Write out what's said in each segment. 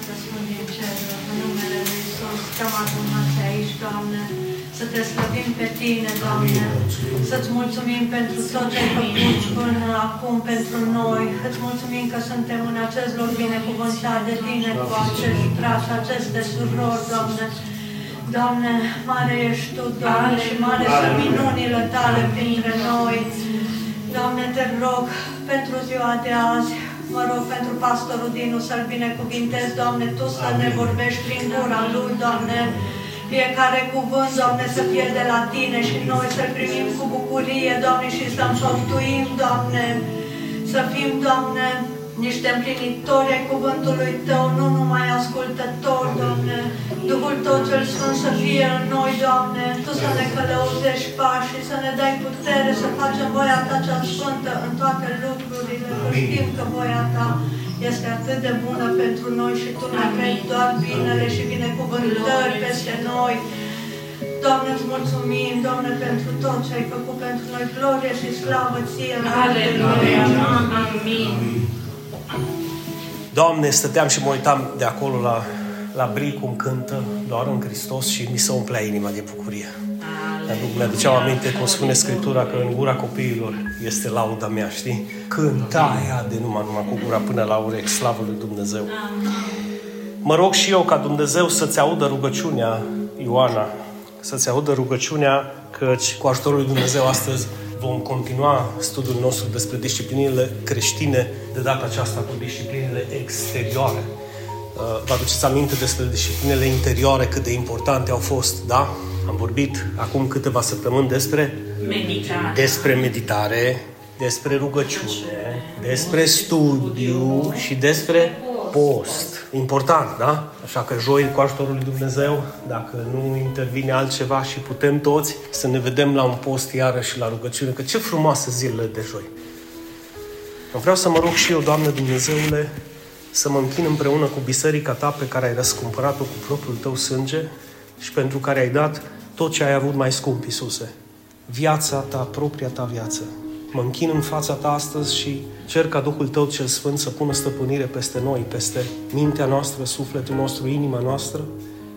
Tată Sfânt din cer, în numele Lui Iisus, te-am adunat aici, Doamne, să te slăvim pe Tine, Doamne, să-ți mulțumim pentru tot ce ai făcut până acum pentru noi. Îți mulțumim că suntem în acest loc binecuvântat de Tine cu acești frați, aceste surori, Doamne. Doamne, mare ești Tu, Doamne, și mare sunt minunile Tale printre noi. Doamne, te rog pentru ziua de azi, mă rog pentru pastorul Dinu să-l binecuvintezi, Doamne, Tu să ne vorbești prin gura lui, Doamne, fiecare cuvânt, Doamne, să fie de la Tine și noi să-l primim cu bucurie, Doamne, și să înfăptuim, Doamne, să fim, Doamne, niște împlinitori ai cuvântului Tău, nu numai ascultători, Doamne. Duhul Tău cel Sfânt să fie în noi, Doamne, Tu să ne călăuzești pașii, să ne dai putere să facem voia Ta cea Sfântă în toate lucrurile, că știm că voia Ta este atât de bună pentru noi și Tu ne vrei doar binele și binecuvântări peste noi. Doamne, îți mulțumim, Doamne, pentru tot ce ai făcut pentru noi. Glorie și slavă Ție. Aleluia. Amin. Doamne, stăteam și mă uitam de acolo la, la Bri cum cântă doar în Hristos și mi se umplea inima de bucurie. Pentru că mi-aduceam aminte cum spune Scriptura că în gura copiilor este lauda mea, știi? Cânta ea de numai, numai cu gura până la urechi, slavă lui Dumnezeu. Mă rog și eu ca Dumnezeu să-ți audă rugăciunea, Ioana, să-ți audă rugăciunea, căci cu ajutorul lui Dumnezeu astăzi vom continua studiul nostru despre disciplinele creștine, de data aceasta cu disciplinele exterioare. Uh, vă aduceți aminte despre disciplinele interioare, cât de importante au fost, da? Am vorbit acum câteva săptămâni despre Meditare. despre meditare, despre rugăciune, despre studiu și despre post. Important, da? Așa că joi, cu ajutorul lui Dumnezeu, dacă nu intervine altceva și putem toți să ne vedem la un post iarăși la rugăciune, că ce frumoasă zilele de joi. Vreau să mă rog și eu, Doamne Dumnezeule, să mă închin împreună cu biserica Ta pe care ai răscumpărat-o cu propriul Tău sânge și pentru care ai dat tot ce ai avut mai scump, Iisuse. Viața Ta, propria Ta viață. Mă închin în fața Ta astăzi și cer ca Duhul Tău cel Sfânt să pună stăpânire peste noi, peste mintea noastră, sufletul nostru, inima noastră,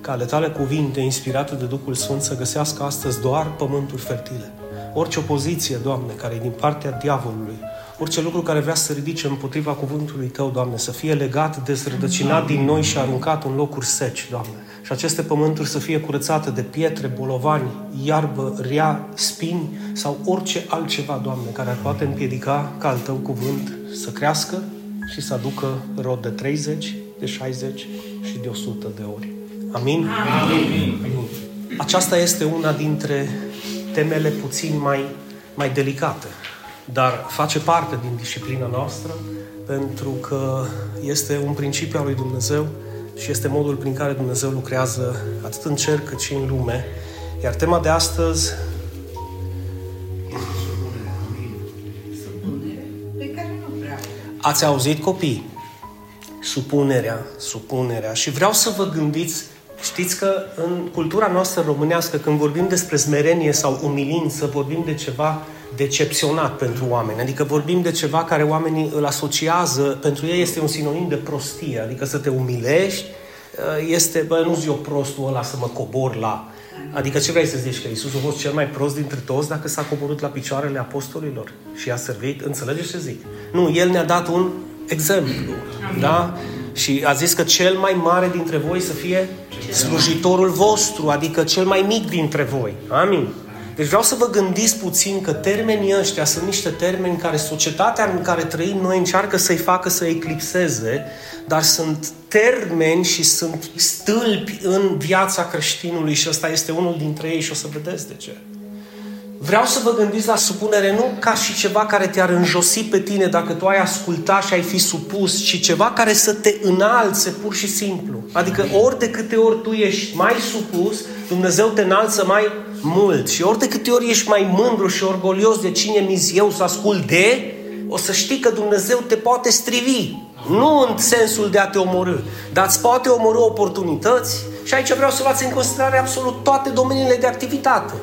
ca ale Tale cuvinte inspirate de Duhul Sfânt să găsească astăzi doar pământuri fertile. Orice opoziție, Doamne, care e din partea diavolului, orice lucru care vrea să se ridice împotriva cuvântului Tău, Doamne, să fie legat, dezrădăcinat din noi și aruncat în locuri seci, Doamne. Și aceste pământuri să fie curățate de pietre, bolovani, iarbă, rea, spini sau orice altceva, Doamne, care ar poate împiedica ca al Tău cuvânt să crească și să aducă rod de 30, de 60 și de 100 de ori. Amin? Amin. Amin. Aceasta este una dintre temele puțin mai, mai delicate, dar face parte din disciplina noastră pentru că este un principiu al lui Dumnezeu și este modul prin care Dumnezeu lucrează atât în cer cât și în lume. Iar tema de astăzi Ați auzit copii? Supunerea, supunerea. Și vreau să vă gândiți, știți că în cultura noastră românească, când vorbim despre smerenie sau umilință, vorbim de ceva decepționat pentru oameni. Adică vorbim de ceva care oamenii îl asociază, pentru ei este un sinonim de prostie, adică să te umilești, este, bă, nu zi eu prostul ăla să mă cobor la... Adică ce vrei să zici? Că Iisus a fost cel mai prost dintre toți dacă s-a coborât la picioarele apostolilor și a servit? Înțelegeți ce zic? Nu, El ne-a dat un exemplu. Da? Și a zis că cel mai mare dintre voi să fie slujitorul vostru, adică cel mai mic dintre voi. Amin. Deci vreau să vă gândiți puțin că termenii ăștia sunt niște termeni care societatea în care trăim noi încearcă să-i facă să eclipseze, dar sunt termeni și sunt stâlpi în viața creștinului și ăsta este unul dintre ei și o să vedeți de ce. Vreau să vă gândiți la supunere nu ca și ceva care te-ar înjosi pe tine dacă tu ai asculta și ai fi supus, ci ceva care să te înalțe pur și simplu. Adică ori de câte ori tu ești mai supus, Dumnezeu te înalță mai mult. Și ori de câte ori ești mai mândru și orgolios de cine mi eu să ascult de, o să știi că Dumnezeu te poate strivi. Nu în sensul de a te omorâ, dar îți poate omorâ oportunități și aici vreau să luați în considerare absolut toate domeniile de activitate.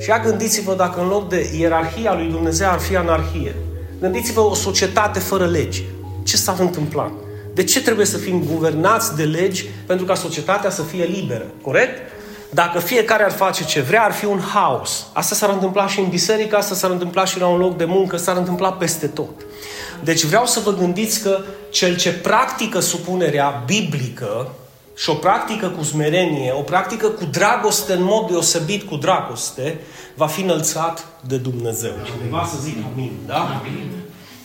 Și ia gândiți-vă dacă în loc de ierarhia lui Dumnezeu ar fi anarhie. Gândiți-vă o societate fără lege. Ce s-ar întâmpla? De ce trebuie să fim guvernați de legi pentru ca societatea să fie liberă? Corect? Dacă fiecare ar face ce vrea, ar fi un haos. Asta s-ar întâmpla și în biserică, asta s-ar întâmpla și la un loc de muncă, s-ar întâmpla peste tot. Deci vreau să vă gândiți că cel ce practică supunerea biblică și o practică cu smerenie, o practică cu dragoste, în mod deosebit cu dragoste, va fi înălțat de Dumnezeu. Cineva să zic amin, da?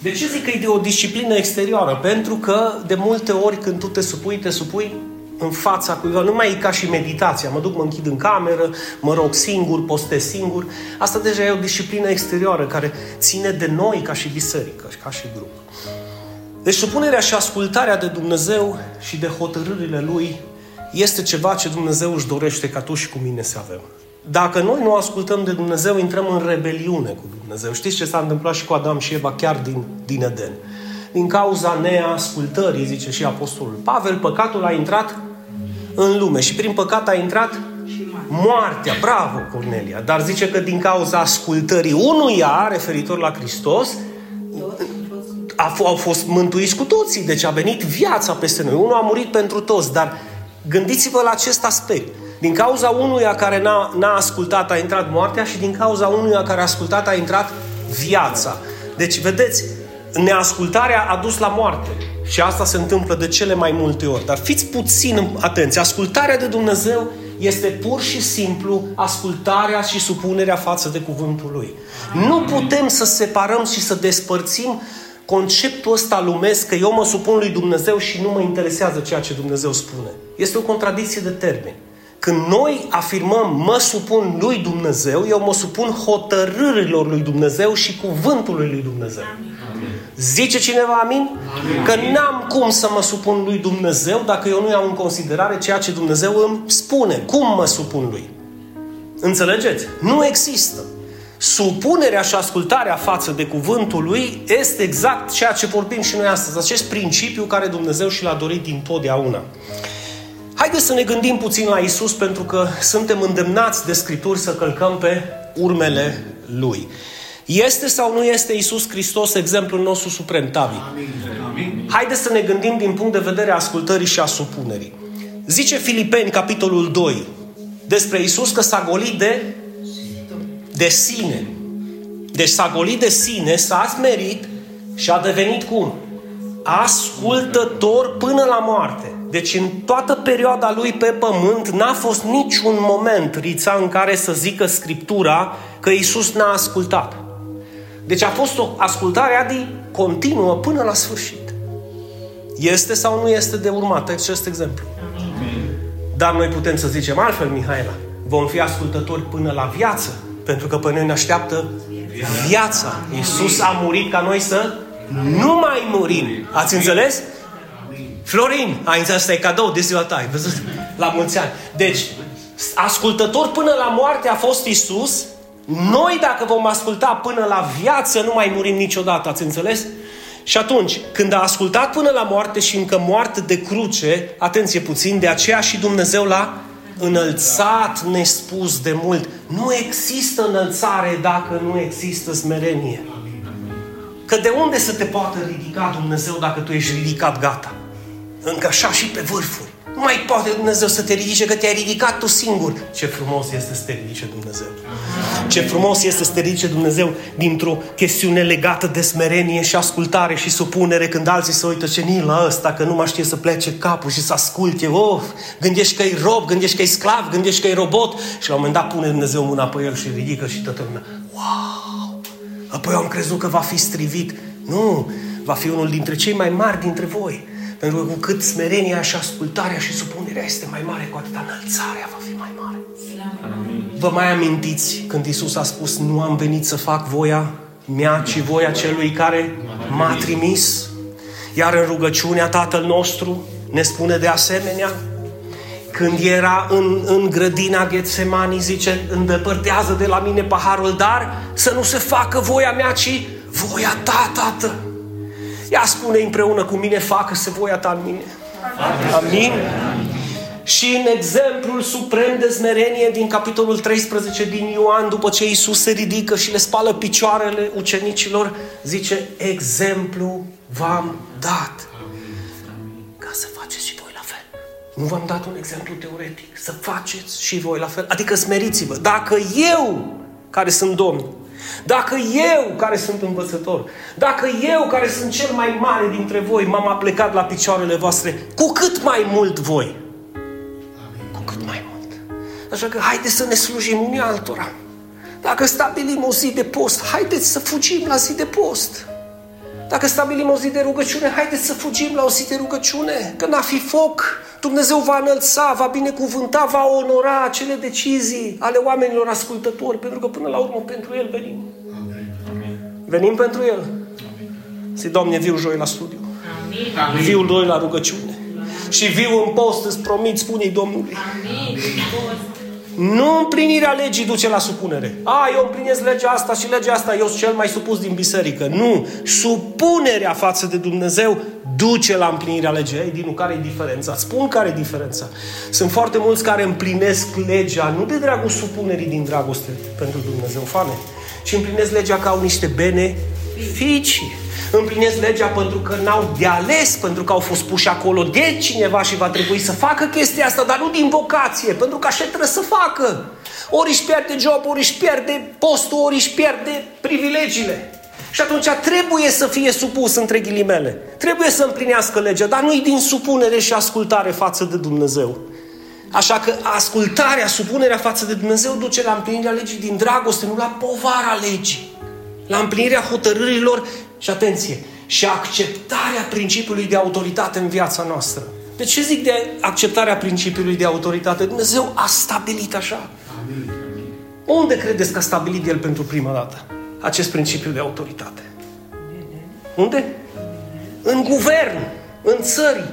De ce zic că e de o disciplină exterioară? Pentru că de multe ori când tu te supui, te supui în fața cuiva. Nu mai e ca și meditația. Mă duc, mă închid în cameră, mă rog singur, postez singur. Asta deja e o disciplină exterioară care ține de noi ca și biserică, ca și grup. Deci supunerea și ascultarea de Dumnezeu și de hotărârile Lui este ceva ce Dumnezeu își dorește ca tu și cu mine să avem. Dacă noi nu ascultăm de Dumnezeu, intrăm în rebeliune cu Dumnezeu. Știți ce s-a întâmplat și cu Adam și Eva chiar din, din Eden? Din cauza neascultării, zice și Apostolul Pavel, păcatul a intrat în lume și prin păcat a intrat moartea. Bravo, Cornelia! Dar zice că din cauza ascultării unuia, referitor la Hristos, a, au fost mântuiți cu toții. Deci a venit viața peste noi. Unul a murit pentru toți, dar gândiți-vă la acest aspect. Din cauza unuia care n-a, n-a ascultat a intrat moartea și din cauza unuia care a ascultat a intrat viața. Deci, vedeți, neascultarea a dus la moarte. Și asta se întâmplă de cele mai multe ori. Dar fiți puțin atenți. Ascultarea de Dumnezeu este pur și simplu ascultarea și supunerea față de cuvântul Lui. Nu putem să separăm și să despărțim conceptul ăsta lumesc că eu mă supun lui Dumnezeu și nu mă interesează ceea ce Dumnezeu spune. Este o contradicție de termeni. Când noi afirmăm mă supun lui Dumnezeu, eu mă supun hotărârilor lui Dumnezeu și cuvântului lui Dumnezeu. Amin. Zice cineva amin? amin? Că n-am cum să mă supun lui Dumnezeu dacă eu nu iau în considerare ceea ce Dumnezeu îmi spune. Cum mă supun lui? Înțelegeți? Nu există. Supunerea și ascultarea față de cuvântul lui este exact ceea ce vorbim și noi astăzi. Acest principiu care Dumnezeu și l-a dorit din totdeauna. Haideți să ne gândim puțin la Isus pentru că suntem îndemnați de Scripturi să călcăm pe urmele Lui. Este sau nu este Isus Hristos exemplul nostru suprem, Tavi? Amin. Haideți să ne gândim din punct de vedere a ascultării și a supunerii. Zice Filipeni, capitolul 2, despre Isus că s-a golit de, de sine. Deci s-a golit de sine, s-a smerit și a devenit cum? Ascultător până la moarte. Deci în toată perioada lui pe pământ n-a fost niciun moment, Rița, în care să zică Scriptura că Isus n-a ascultat. Deci a fost o ascultare adi continuă până la sfârșit. Este sau nu este de urmat acest exemplu? Dar noi putem să zicem altfel, Mihaela. Vom fi ascultători până la viață, pentru că pe noi ne așteaptă viața. Iisus a murit ca noi să nu mai murim. Ați înțeles? Florin, ai înțeles, asta e cadou de ziua ta, ai văzut? La mulți ani. Deci, ascultător până la moarte a fost Isus. Noi, dacă vom asculta până la viață, nu mai murim niciodată, ați înțeles? Și atunci, când a ascultat până la moarte și încă moarte de cruce, atenție puțin, de aceea și Dumnezeu l-a înălțat nespus de mult. Nu există înălțare dacă nu există smerenie. Că de unde să te poată ridica Dumnezeu dacă tu ești ridicat gata? încă așa și pe vârfuri. Nu mai poate Dumnezeu să te ridice, că te-ai ridicat tu singur. Ce frumos este să te ridice Dumnezeu. Ce frumos este să te ridice Dumnezeu dintr-o chestiune legată de smerenie și ascultare și supunere când alții se uită ce ni la ăsta, că nu mai știe să plece capul și să asculte. Oh, gândești că e rob, gândești că e sclav, gândești că e robot și la un moment dat pune Dumnezeu mâna pe el și ridică și toată lumea. Wow! Apoi am crezut că va fi strivit. Nu, va fi unul dintre cei mai mari dintre voi pentru că cu cât smerenia și ascultarea și supunerea este mai mare, cu atâta înălțarea va fi mai mare. Amin. Vă mai amintiți când Isus a spus, nu am venit să fac voia mea, ci voia celui care m-a trimis? Iar în rugăciunea Tatăl nostru ne spune de asemenea, când era în, în grădina Ghețemanii, zice, îndepărtează de la mine paharul, dar să nu se facă voia mea, ci voia ta, Tată. Ea spune împreună cu mine, facă-se voia ta în mine. Amin. Și în exemplul suprem de smerenie din capitolul 13 din Ioan, după ce Iisus se ridică și le spală picioarele ucenicilor, zice, exemplu v-am dat. să faceți și voi la fel. Nu v-am dat un exemplu teoretic. Să faceți și voi la fel. Adică smeriți-vă. Dacă eu, care sunt domn, dacă eu, care sunt învățător, dacă eu, care sunt cel mai mare dintre voi, m-am aplecat la picioarele voastre, cu cât mai mult voi? Cu cât mai mult. Așa că haideți să ne slujim unii altora. Dacă stabilim o zi de post, haideți să fugim la zi de post. Dacă stabilim o zi de rugăciune, haideți să fugim la o zi de rugăciune. Că n-a fi foc, Dumnezeu va înălța, va binecuvânta, va onora acele decizii ale oamenilor ascultători, pentru că până la urmă pentru El venim. Amin. Venim pentru El. Zi, Doamne, viu joi la studiu. Amin. Viu doi la rugăciune. Și viu în post, îți promit, spune Domnului. Amin. Nu împlinirea legii duce la supunere. A, eu împlinesc legea asta și legea asta, eu sunt cel mai supus din biserică. Nu. Supunerea față de Dumnezeu duce la împlinirea legii. Ei, din care e diferența? Spun care e diferența. Sunt foarte mulți care împlinesc legea, nu de dragul supunerii din dragoste pentru Dumnezeu, fane, ci împlinesc legea ca au niște beneficii împlinesc legea pentru că n-au de ales, pentru că au fost puși acolo de cineva și va trebui să facă chestia asta, dar nu din vocație, pentru că așa trebuie să facă. Ori își pierde job, ori își pierde postul, ori își pierde privilegiile. Și atunci trebuie să fie supus între ghilimele. Trebuie să împlinească legea, dar nu-i din supunere și ascultare față de Dumnezeu. Așa că ascultarea, supunerea față de Dumnezeu duce la împlinirea legii din dragoste, nu la povara legii. La împlinirea hotărârilor și atenție, și acceptarea principiului de autoritate în viața noastră. De ce zic de acceptarea principiului de autoritate? Dumnezeu a stabilit așa. Amin. Unde credeți că a stabilit El pentru prima dată acest principiu de autoritate? Unde? În guvern, în țări.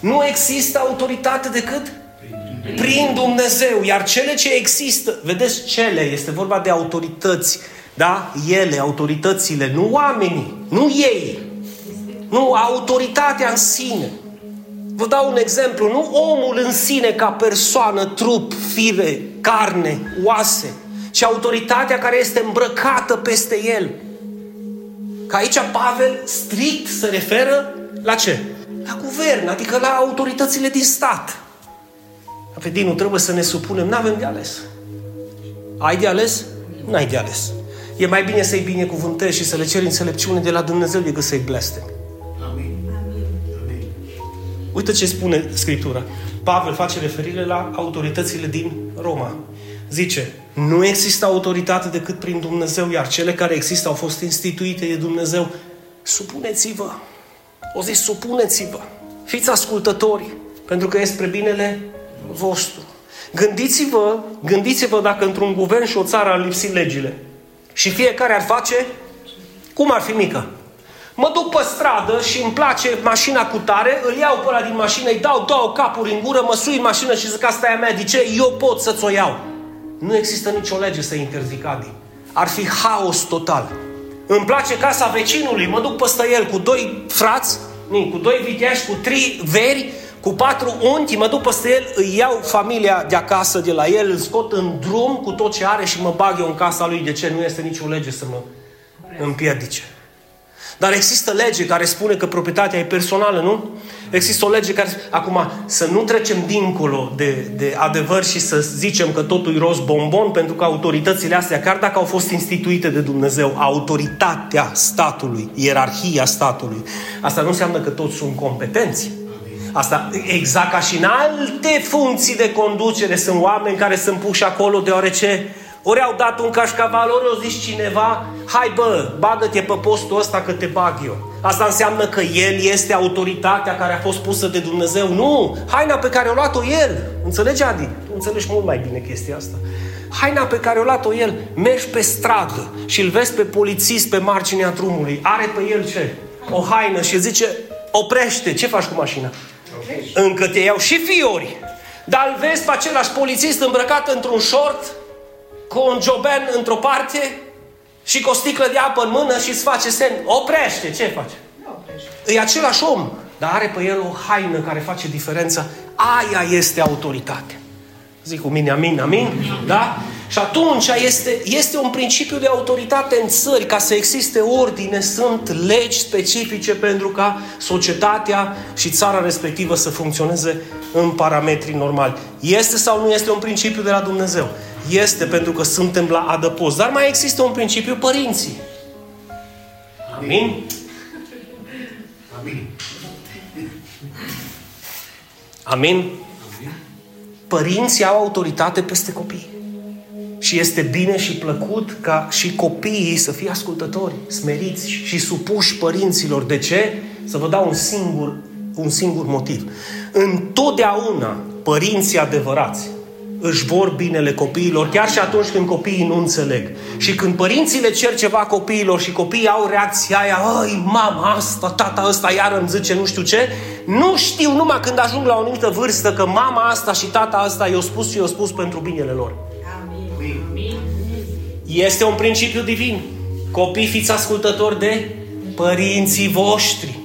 Nu există autoritate decât prin Dumnezeu. Iar cele ce există, vedeți cele, este vorba de autorități da? Ele, autoritățile, nu oamenii, nu ei. Nu, autoritatea în sine. Vă dau un exemplu, nu omul în sine ca persoană, trup, fire, carne, oase, ci autoritatea care este îmbrăcată peste el. Că aici Pavel strict se referă la ce? La guvern, adică la autoritățile din stat. Dinu, trebuie să ne supunem, nu avem de ales. Ai de ales? N-ai de ales. E mai bine să-i binecuvântezi și să le ceri înțelepciune de la Dumnezeu decât să-i blestem. Amin. Amin. Uite ce spune Scriptura. Pavel face referire la autoritățile din Roma. Zice, nu există autoritate decât prin Dumnezeu, iar cele care există au fost instituite de Dumnezeu. Supuneți-vă. O zi, supuneți-vă. Fiți ascultători, pentru că este spre binele vostru. Gândiți-vă, gândiți-vă dacă într-un guvern și o țară ar lipsi legile. Și fiecare ar face cum ar fi mică. Mă duc pe stradă și îmi place mașina cu tare, îl iau pe ăla din mașină, îi dau două capuri în gură, mă sui în mașină și zic asta e a mea, de ce? Eu pot să-ți o iau. Nu există nicio lege să interzic Adi. Ar fi haos total. Îmi place casa vecinului, mă duc peste el cu doi frați, nu, cu doi viteași, cu trei veri, cu patru unchi, mă duc peste el, îi iau familia de acasă de la el, îl scot în drum cu tot ce are și mă bag eu în casa lui. De ce? Nu este nicio lege să mă împiedice. Dar există lege care spune că proprietatea e personală, nu? Există o lege care... Acum, să nu trecem dincolo de, de adevăr și să zicem că totul e rost bombon, pentru că autoritățile astea, chiar dacă au fost instituite de Dumnezeu, autoritatea statului, ierarhia statului, asta nu înseamnă că toți sunt competenți. Asta exact ca și în alte funcții de conducere sunt oameni care sunt puși acolo deoarece ori au dat un cașcaval, ori au zis cineva, hai bă, bagă-te pe postul ăsta că te bag eu. Asta înseamnă că el este autoritatea care a fost pusă de Dumnezeu. Nu! Haina pe care o luat-o el. Înțelegi, Adi? Tu înțelegi mult mai bine chestia asta. Haina pe care o luat-o el, mergi pe stradă și îl vezi pe polițist pe marginea drumului. Are pe el ce? O haină și zice, oprește, ce faci cu mașina? Încă te iau și fiori. Dar îl vezi pe același polițist îmbrăcat într-un short, cu un joben într-o parte și cu o sticlă de apă în mână și îți face semn. Oprește! Ce face? E același om, dar are pe el o haină care face diferența. Aia este autoritate. Zic cu mine, amin, amin, da? Și atunci este, este un principiu de autoritate în țări, ca să existe ordine, sunt legi specifice pentru ca societatea și țara respectivă să funcționeze în parametri normali. Este sau nu este un principiu de la Dumnezeu? Este pentru că suntem la adăpost. Dar mai există un principiu părinții. Amin? Amin. Amin? Părinții au autoritate peste copii. Și este bine și plăcut ca și copiii să fie ascultători, smeriți și supuși părinților. De ce? Să vă dau un singur, un singur motiv. Întotdeauna părinții adevărați își vor binele copiilor, chiar și atunci când copiii nu înțeleg. Și când părinții le cer ceva copiilor și copiii au reacția aia, ai, mama asta, tata ăsta iar îmi zice nu știu ce, nu știu numai când ajung la o anumită vârstă că mama asta și tata asta i-au spus și i-au spus pentru binele lor. Amin. Este un principiu divin. Copii, fiți ascultători de părinții voștri.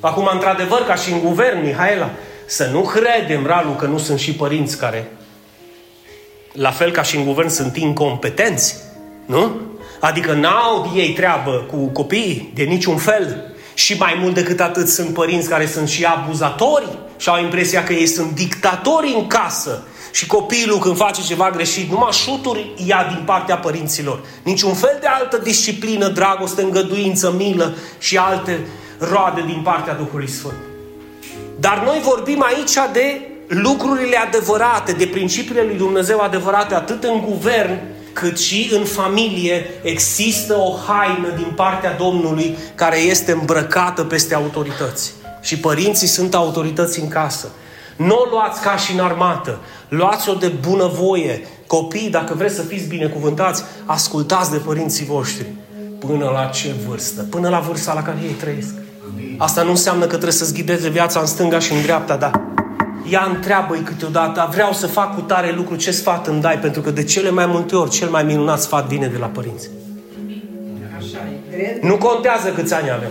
Acum, într-adevăr, ca și în guvern, Mihaela, să nu credem, Ralu, că nu sunt și părinți care la fel ca și în guvern, sunt incompetenți. Nu? Adică n-au ei treabă cu copiii de niciun fel. Și mai mult decât atât sunt părinți care sunt și abuzatori și au impresia că ei sunt dictatori în casă. Și copilul când face ceva greșit, numai șuturi ia din partea părinților. Niciun fel de altă disciplină, dragoste, îngăduință, milă și alte roade din partea Duhului Sfânt. Dar noi vorbim aici de lucrurile adevărate, de principiile lui Dumnezeu adevărate, atât în guvern, cât și în familie, există o haină din partea Domnului care este îmbrăcată peste autorități. Și părinții sunt autorități în casă. Nu o luați ca și în armată, luați-o de bunăvoie. Copii, dacă vreți să fiți binecuvântați, ascultați de părinții voștri. Până la ce vârstă? Până la vârsta la care ei trăiesc. Asta nu înseamnă că trebuie să-ți ghideze viața în stânga și în dreapta, da ea întreabă-i câteodată, vreau să fac cu tare lucru, ce sfat îmi dai? Pentru că de cele mai multe ori, cel mai minunat sfat vine de la părinți. Nu contează câți ani avem.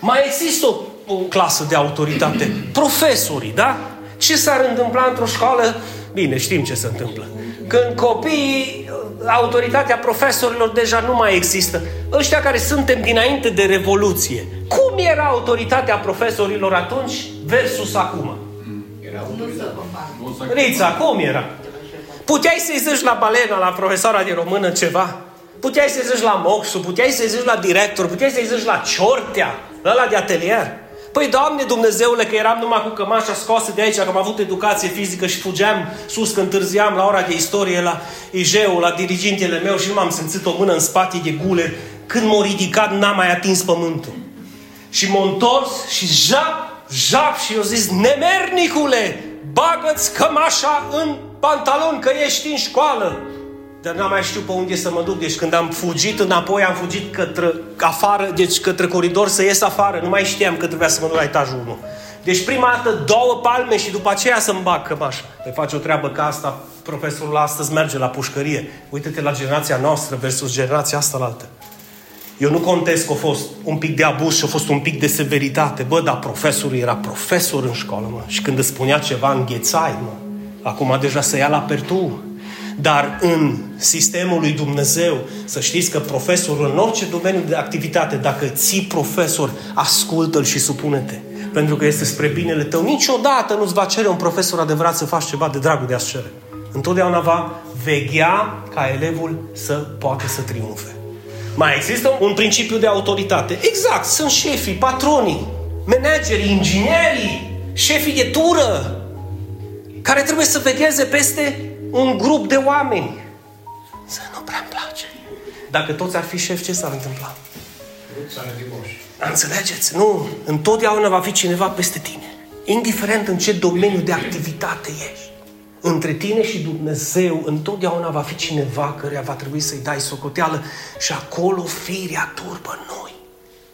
Mai există o, o clasă de autoritate. Profesorii, da? Ce s-ar întâmpla într-o școală? Bine, știm ce se întâmplă. Când copiii, autoritatea profesorilor deja nu mai există. Ăștia care suntem dinainte de Revoluție. Cum era autoritatea profesorilor atunci versus acum? Rița, cum era? Puteai să-i zici la balena, la profesoara de română ceva? Puteai să-i zici la Moxu, puteai să-i zici la director, puteai să-i zici la Ciortea, la ăla de atelier. Păi, Doamne Dumnezeule, că eram numai cu cămașa scoasă de aici, că am avut educație fizică și fugeam sus când întârziam la ora de istorie la Ijeu, la dirigintele meu și nu m-am simțit o mână în spate de gule. Când m-a ridicat, n-am mai atins pământul. Și m-a întors și jap, jap și eu zis, nemernicule, bagă-ți cămașa în pantalon că ești în școală. Dar n-am mai știu pe unde să mă duc. Deci când am fugit înapoi, am fugit către afară, deci către coridor să ies afară. Nu mai știam că trebuia să mă duc la etajul 1. Deci prima dată două palme și după aceea să-mi bag cămașa. Păi face o treabă ca asta, profesorul astăzi merge la pușcărie. Uite-te la generația noastră versus generația asta la altă. Eu nu contest că a fost un pic de abuz și a fost un pic de severitate. Bă, dar profesorul era profesor în școală, mă. Și când îți spunea ceva, înghețai, mă. Acum deja să ia la pertu. Dar în sistemul lui Dumnezeu, să știți că profesorul în orice domeniu de activitate, dacă ții profesor, ascultă-l și supune-te. Pentru că este spre binele tău. Niciodată nu-ți va cere un profesor adevărat să faci ceva de dragul de a cere. Întotdeauna va veghea ca elevul să poată să triumfe. Mai există un principiu de autoritate. Exact, sunt șefii, patronii, managerii, inginerii, șefii de tură, care trebuie să vegheze peste un grup de oameni. Să nu prea place. Dacă toți ar fi șefi, ce s-ar întâmpla? Înțelegeți? Nu. Întotdeauna va fi cineva peste tine. Indiferent în ce domeniu de activitate ești. Între tine și Dumnezeu întotdeauna va fi cineva care va trebui să-i dai socoteală și acolo firea turbă noi.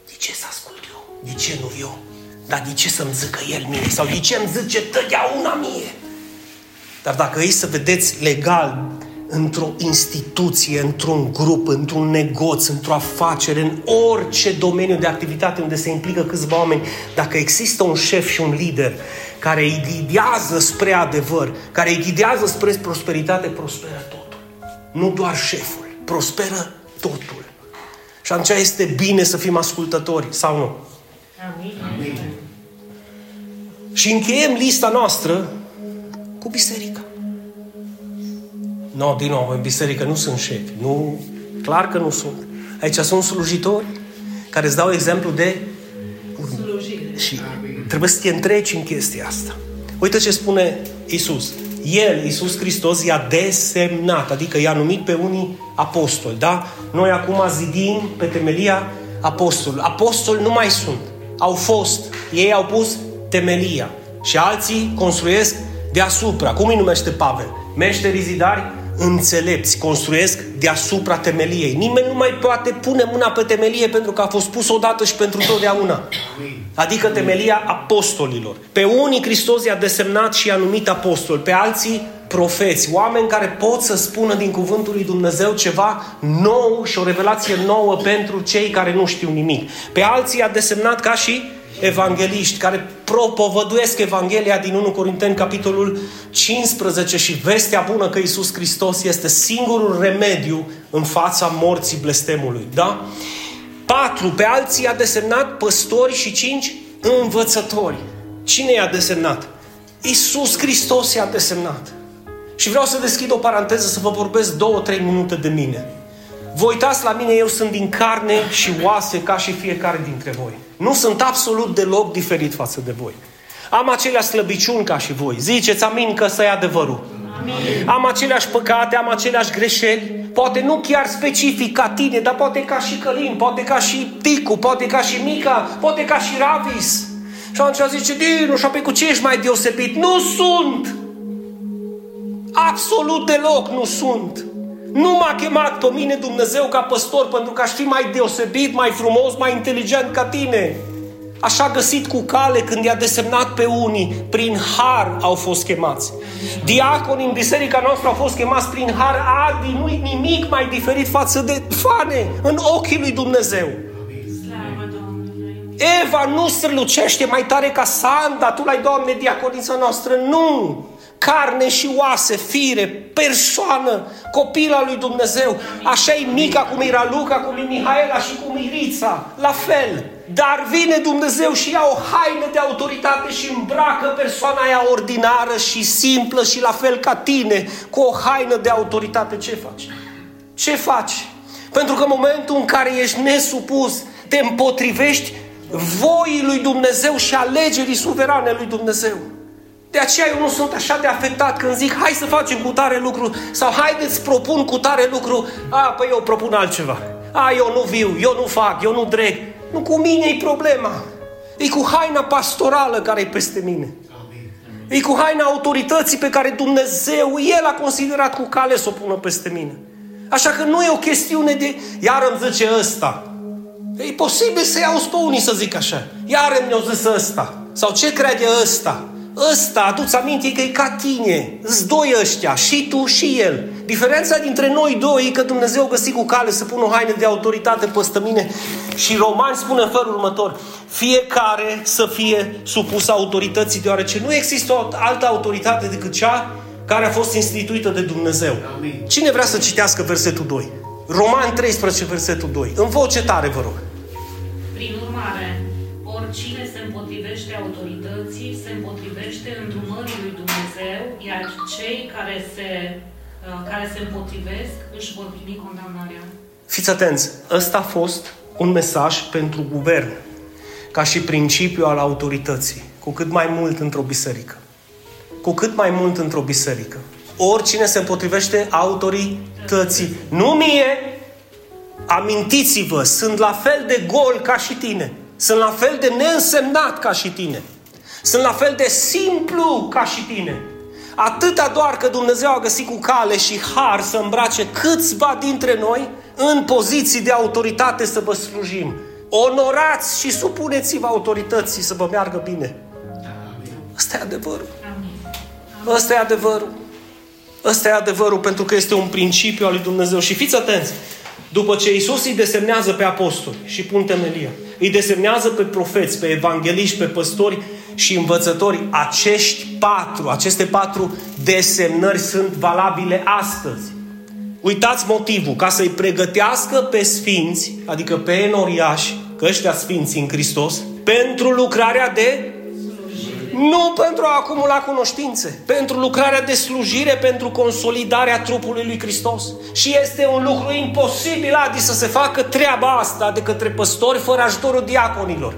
De ce să ascult eu? De ce nu eu? Dar de ce să-mi zică el mie? Sau de ce îmi zice totdeauna mie? Dar dacă ei să vedeți legal, într-o instituție, într-un grup, într-un negoț, într-o afacere, în orice domeniu de activitate unde se implică câțiva oameni, dacă există un șef și un lider care îi ghidează spre adevăr, care îi ghidează spre prosperitate, prosperă totul. nu doar șeful. Prosperă totul. Și atunci este bine să fim ascultători, sau nu? Amin. Amin. Și încheiem lista noastră cu biserica. Nu, no, din nou, în biserică nu sunt șefi. Nu, clar că nu sunt. Aici sunt slujitori care îți dau exemplu de slujire. Și trebuie să te întreci în chestia asta. Uite ce spune Isus. El, Isus Hristos, i-a desemnat, adică i-a numit pe unii apostoli, da? Noi acum zidim pe temelia apostol. Apostoli nu mai sunt. Au fost. Ei au pus temelia. Și alții construiesc deasupra. Cum îi numește Pavel? Meșterii zidari înțelepți, construiesc deasupra temeliei. Nimeni nu mai poate pune mâna pe temelie pentru că a fost pus odată și pentru totdeauna. Adică temelia apostolilor. Pe unii Hristos i-a desemnat și i-a numit apostoli, pe alții profeți, oameni care pot să spună din cuvântul lui Dumnezeu ceva nou și o revelație nouă pentru cei care nu știu nimic. Pe alții i-a desemnat ca și evangeliști care propovăduiesc Evanghelia din 1 Corinteni, capitolul 15 și vestea bună că Isus Hristos este singurul remediu în fața morții blestemului. Da? Patru, pe alții i-a desemnat păstori și cinci învățători. Cine i-a desemnat? Isus Hristos i-a desemnat. Și vreau să deschid o paranteză să vă vorbesc două, trei minute de mine. Vă uitați la mine, eu sunt din carne și oase ca și fiecare dintre voi. Nu sunt absolut deloc diferit față de voi. Am aceleași slăbiciuni ca și voi. Ziceți amin că să e adevărul. Amin. Am aceleași păcate, am aceleași greșeli. Poate nu chiar specific ca tine, dar poate ca și Călin, poate ca și Ticu, poate ca și Mica, poate ca și Ravis. Și atunci zice, Dinu, și apoi cu ce ești mai deosebit? Nu sunt! Absolut deloc nu sunt. Nu m-a chemat pe mine Dumnezeu ca păstor pentru că aș fi mai deosebit, mai frumos, mai inteligent ca tine. Așa a găsit cu cale când i-a desemnat pe unii, prin har au fost chemați. Diaconii în biserica noastră au fost chemați prin har. Adi nu nimic mai diferit față de fane în ochii lui Dumnezeu. Eva nu strălucește mai tare ca Sanda, tu l-ai, Doamne, diaconița noastră. Nu! Carne și oase, fire, persoană, copila lui Dumnezeu. Așa e Mica, cum e Raluca, cum e Mihaela și cum e Rița. La fel. Dar vine Dumnezeu și ia o haină de autoritate și îmbracă persoana aia ordinară și simplă și la fel ca tine, cu o haină de autoritate. Ce faci? Ce faci? Pentru că în momentul în care ești nesupus, te împotrivești voii lui Dumnezeu și alegerii suverane lui Dumnezeu. De aceea eu nu sunt așa de afectat când zic hai să facem cu tare lucru sau haideți propun cu tare lucru. A, păi eu propun altceva. A, eu nu viu, eu nu fac, eu nu dreg. Nu cu mine e problema. E cu haina pastorală care e peste mine. E cu haina autorității pe care Dumnezeu, El a considerat cu cale să o pună peste mine. Așa că nu e o chestiune de, iar îmi zice ăsta. E posibil să iau pe unii să zic așa. Iar mi-au zis ăsta. Sau ce crede ăsta? Ăsta, adu-ți aminte că e ca tine, îți doi ăștia, și tu și el. Diferența dintre noi doi e că Dumnezeu a găsit cu cale să pună o haină de autoritate peste mine și Romani spune în felul următor, fiecare să fie supus autorității, deoarece nu există o altă autoritate decât cea care a fost instituită de Dumnezeu. Amin. Cine vrea să citească versetul 2? Roman 13, versetul 2. În voce tare, vă rog. Prin urmare, iar cei care se, uh, care se împotrivesc își vor primi condamnarea. Fiți atenți, ăsta a fost un mesaj pentru guvern, ca și principiu al autorității, cu cât mai mult într-o biserică. Cu cât mai mult într-o biserică. Oricine se împotrivește autorității. Nu mie, amintiți-vă, sunt la fel de gol ca și tine. Sunt la fel de neînsemnat ca și tine. Sunt la fel de simplu ca și tine. Atâta doar că Dumnezeu a găsit cu cale și har să îmbrace câțiva dintre noi în poziții de autoritate să vă slujim. Onorați și supuneți-vă autorității să vă meargă bine. Ăsta e adevărul. Ăsta e adevărul. Ăsta e adevărul pentru că este un principiu al lui Dumnezeu. Și fiți atenți, după ce Isus îi desemnează pe apostoli și pun temelia, îi desemnează pe profeți, pe evangeliști, pe păstori și învățători. Acești patru, aceste patru desemnări sunt valabile astăzi. Uitați motivul, ca să-i pregătească pe sfinți, adică pe enoriași, că ăștia sfinți în Hristos, pentru lucrarea de nu pentru a acumula cunoștințe, pentru lucrarea de slujire, pentru consolidarea trupului lui Hristos. Și este un lucru imposibil, Adi, să se facă treaba asta de către păstori fără ajutorul diaconilor.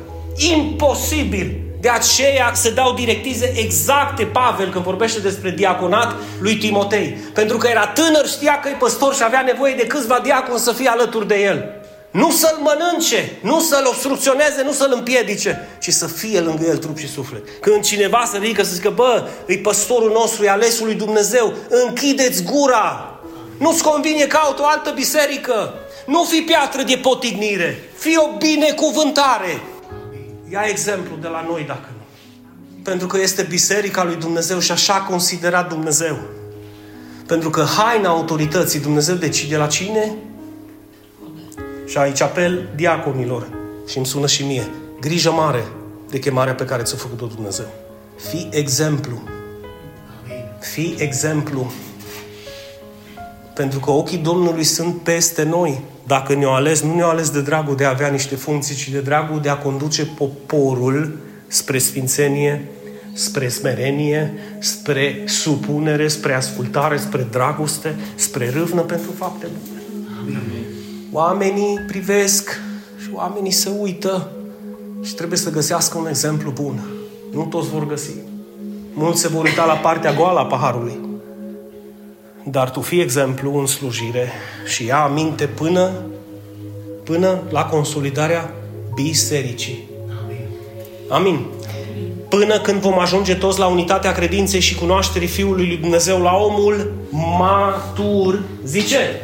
Imposibil! De aceea se dau directize exacte Pavel când vorbește despre diaconat lui Timotei. Pentru că era tânăr, știa că e păstor și avea nevoie de câțiva diaconi să fie alături de el. Nu să-l mănânce, nu să-l obstrucționeze, nu să-l împiedice, ci să fie lângă el trup și suflet. Când cineva se ridică să zică, bă, e păstorul nostru, e alesul lui Dumnezeu, închideți gura! Nu-ți convine caut o altă biserică! Nu fi piatră de potignire, fi o binecuvântare! Ia exemplu de la noi dacă nu. Pentru că este biserica lui Dumnezeu și așa a considerat Dumnezeu. Pentru că haina autorității Dumnezeu decide la cine? Și aici apel diaconilor și îmi sună și mie. Grijă mare de chemarea pe care ți-a făcut-o Dumnezeu. Fii exemplu. Fii exemplu. Pentru că ochii Domnului sunt peste noi. Dacă ne-o ales, nu ne-o ales de dragul de a avea niște funcții, ci de dragul de a conduce poporul spre sfințenie, spre smerenie, spre supunere, spre ascultare, spre dragoste, spre râvnă pentru fapte bune. Amin. Oamenii privesc și oamenii se uită și trebuie să găsească un exemplu bun. Nu toți vor găsi. Mulți se vor uita la partea goală a paharului. Dar tu fii exemplu în slujire și ia aminte până, până la consolidarea bisericii. Amin. Până când vom ajunge toți la unitatea credinței și cunoașterii Fiului lui Dumnezeu, la omul matur, zice,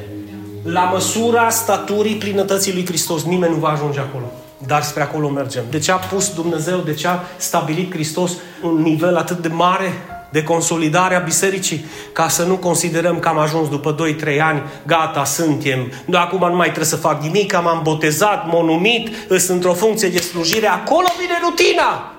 la măsura staturii plinătății lui Hristos. Nimeni nu va ajunge acolo. Dar spre acolo mergem. De ce a pus Dumnezeu, de ce a stabilit Hristos un nivel atât de mare de consolidare a bisericii, ca să nu considerăm că am ajuns după 2-3 ani, gata, suntem, nu, acum nu mai trebuie să fac nimic, am botezat, m-am numit, sunt într-o funcție de slujire, acolo vine rutina.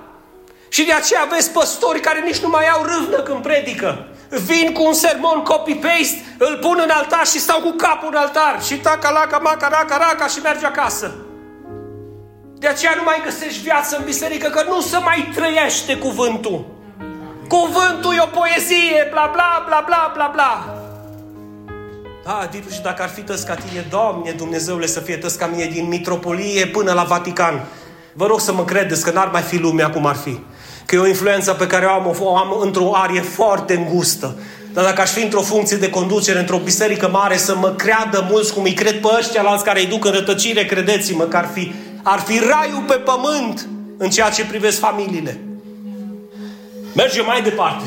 Și de aceea vezi păstori care nici nu mai au râvnă când predică. Vin cu un sermon copy-paste, îl pun în altar și stau cu capul în altar. Și taca, laca, maca, raca, raca și merge acasă. De aceea nu mai găsești viață în biserică, că nu se mai trăiește cuvântul. Cuvântul e o poezie, bla, bla, bla, bla, bla, bla. Da, Didu, și dacă ar fi tăți ca tine, Doamne, Dumnezeule, să fie tăți ca mine din mitropolie până la Vatican. Vă rog să mă credeți că n-ar mai fi lumea cum ar fi. Că e o influență pe care o am, o am într-o arie foarte îngustă. Dar dacă aș fi într-o funcție de conducere, într-o biserică mare, să mă creadă mulți cum îi cred pe ăștia alți care îi duc în rătăcire, credeți-mă că ar fi, ar fi raiul pe pământ în ceea ce privesc familiile. Mergem mai departe.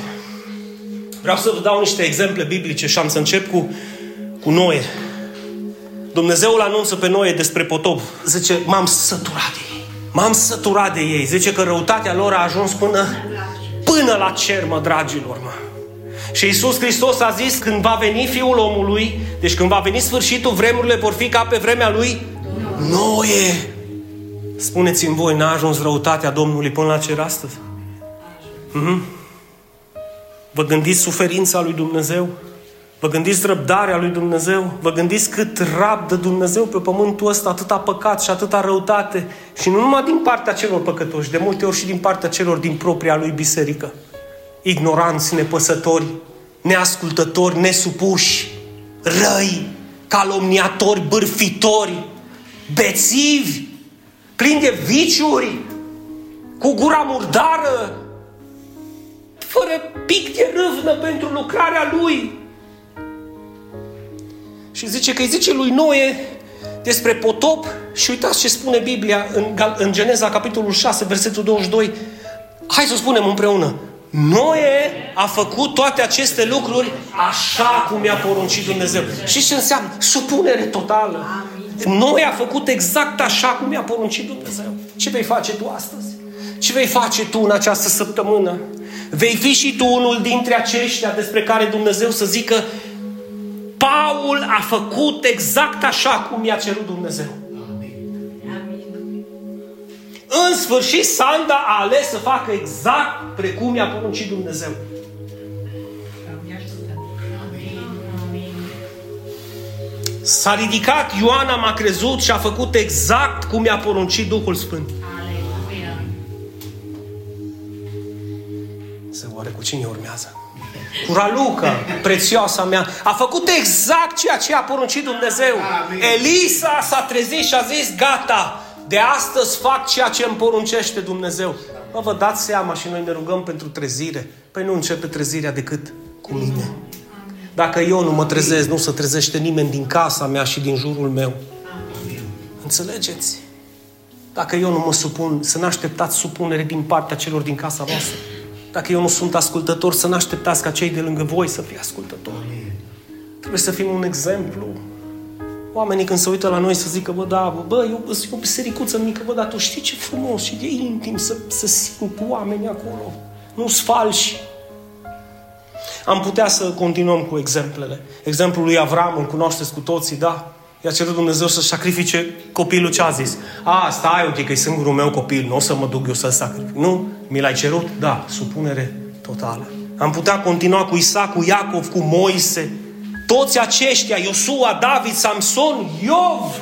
Vreau să vă dau niște exemple biblice și am să încep cu, cu Noe. Dumnezeu îl anunță pe Noe despre potop. Zice, m-am săturat de ei. M-am săturat de ei. Zice că răutatea lor a ajuns până, până la cer, mă, dragilor, mă. Și Iisus Hristos a zis, când va veni Fiul omului, deci când va veni sfârșitul, vremurile vor fi ca pe vremea lui Noe. Spuneți-mi voi, n-a ajuns răutatea Domnului până la cer astăzi? Mm-hmm. Vă gândiți suferința lui Dumnezeu? Vă gândiți răbdarea lui Dumnezeu? Vă gândiți cât rabdă Dumnezeu pe pământul ăsta, atâta păcat și atâta răutate? Și nu numai din partea celor păcătoși, de multe ori și din partea celor din propria lui biserică. Ignoranți, nepăsători, neascultători, nesupuși, răi, calomniatori, bârfitori, bețivi, plini de viciuri, cu gura murdară, fără pic de râvnă pentru lucrarea lui. Și zice că îi zice lui Noe despre potop și uitați ce spune Biblia în, în Geneza, capitolul 6, versetul 22. Hai să spunem împreună. Noe a făcut toate aceste lucruri așa cum i-a poruncit Dumnezeu. Și ce înseamnă? Supunere totală. Noe a făcut exact așa cum i-a poruncit Dumnezeu. Ce vei face tu astăzi? Ce vei face tu în această săptămână? Vei fi și tu unul dintre aceștia despre care Dumnezeu să zică Paul a făcut exact așa cum i-a cerut Dumnezeu. În sfârșit, Sanda a ales să facă exact precum i-a poruncit Dumnezeu. S-a ridicat, Ioana m-a crezut și a făcut exact cum i-a poruncit Duhul Sfânt. Să oare cu cine urmează? Cu Raluca, prețioasa mea, a făcut exact ceea ce a poruncit Dumnezeu. Elisa s-a trezit și a zis, gata, de astăzi fac ceea ce îmi poruncește Dumnezeu. Mă, vă dați seama și noi ne rugăm pentru trezire. Păi nu începe trezirea decât cu mine. Dacă eu nu mă trezesc, nu se trezește nimeni din casa mea și din jurul meu. Înțelegeți? Dacă eu nu mă supun, să n-așteptați supunere din partea celor din casa voastră. Dacă eu nu sunt ascultător, să n-așteptați ca cei de lângă voi să fie ascultători. Trebuie să fim un exemplu. Oamenii când se uită la noi să zică, bă, da, bă, bă eu sunt o bisericuță mică, bă, dar tu știi ce frumos și de intim să, să simt oameni acolo. Nu-s falși. Am putea să continuăm cu exemplele. Exemplul lui Avram, îl cunoașteți cu toții, da? I-a cerut Dumnezeu să sacrifice copilul ce a zis. A, stai, ok, că e singurul meu copil, nu o să mă duc eu să-l sacrific. Nu, mi l-ai cerut? Da, supunere totală. Am putea continua cu Isaac, cu Iacov, cu Moise. Toți aceștia, Iosua, David, Samson, Iov,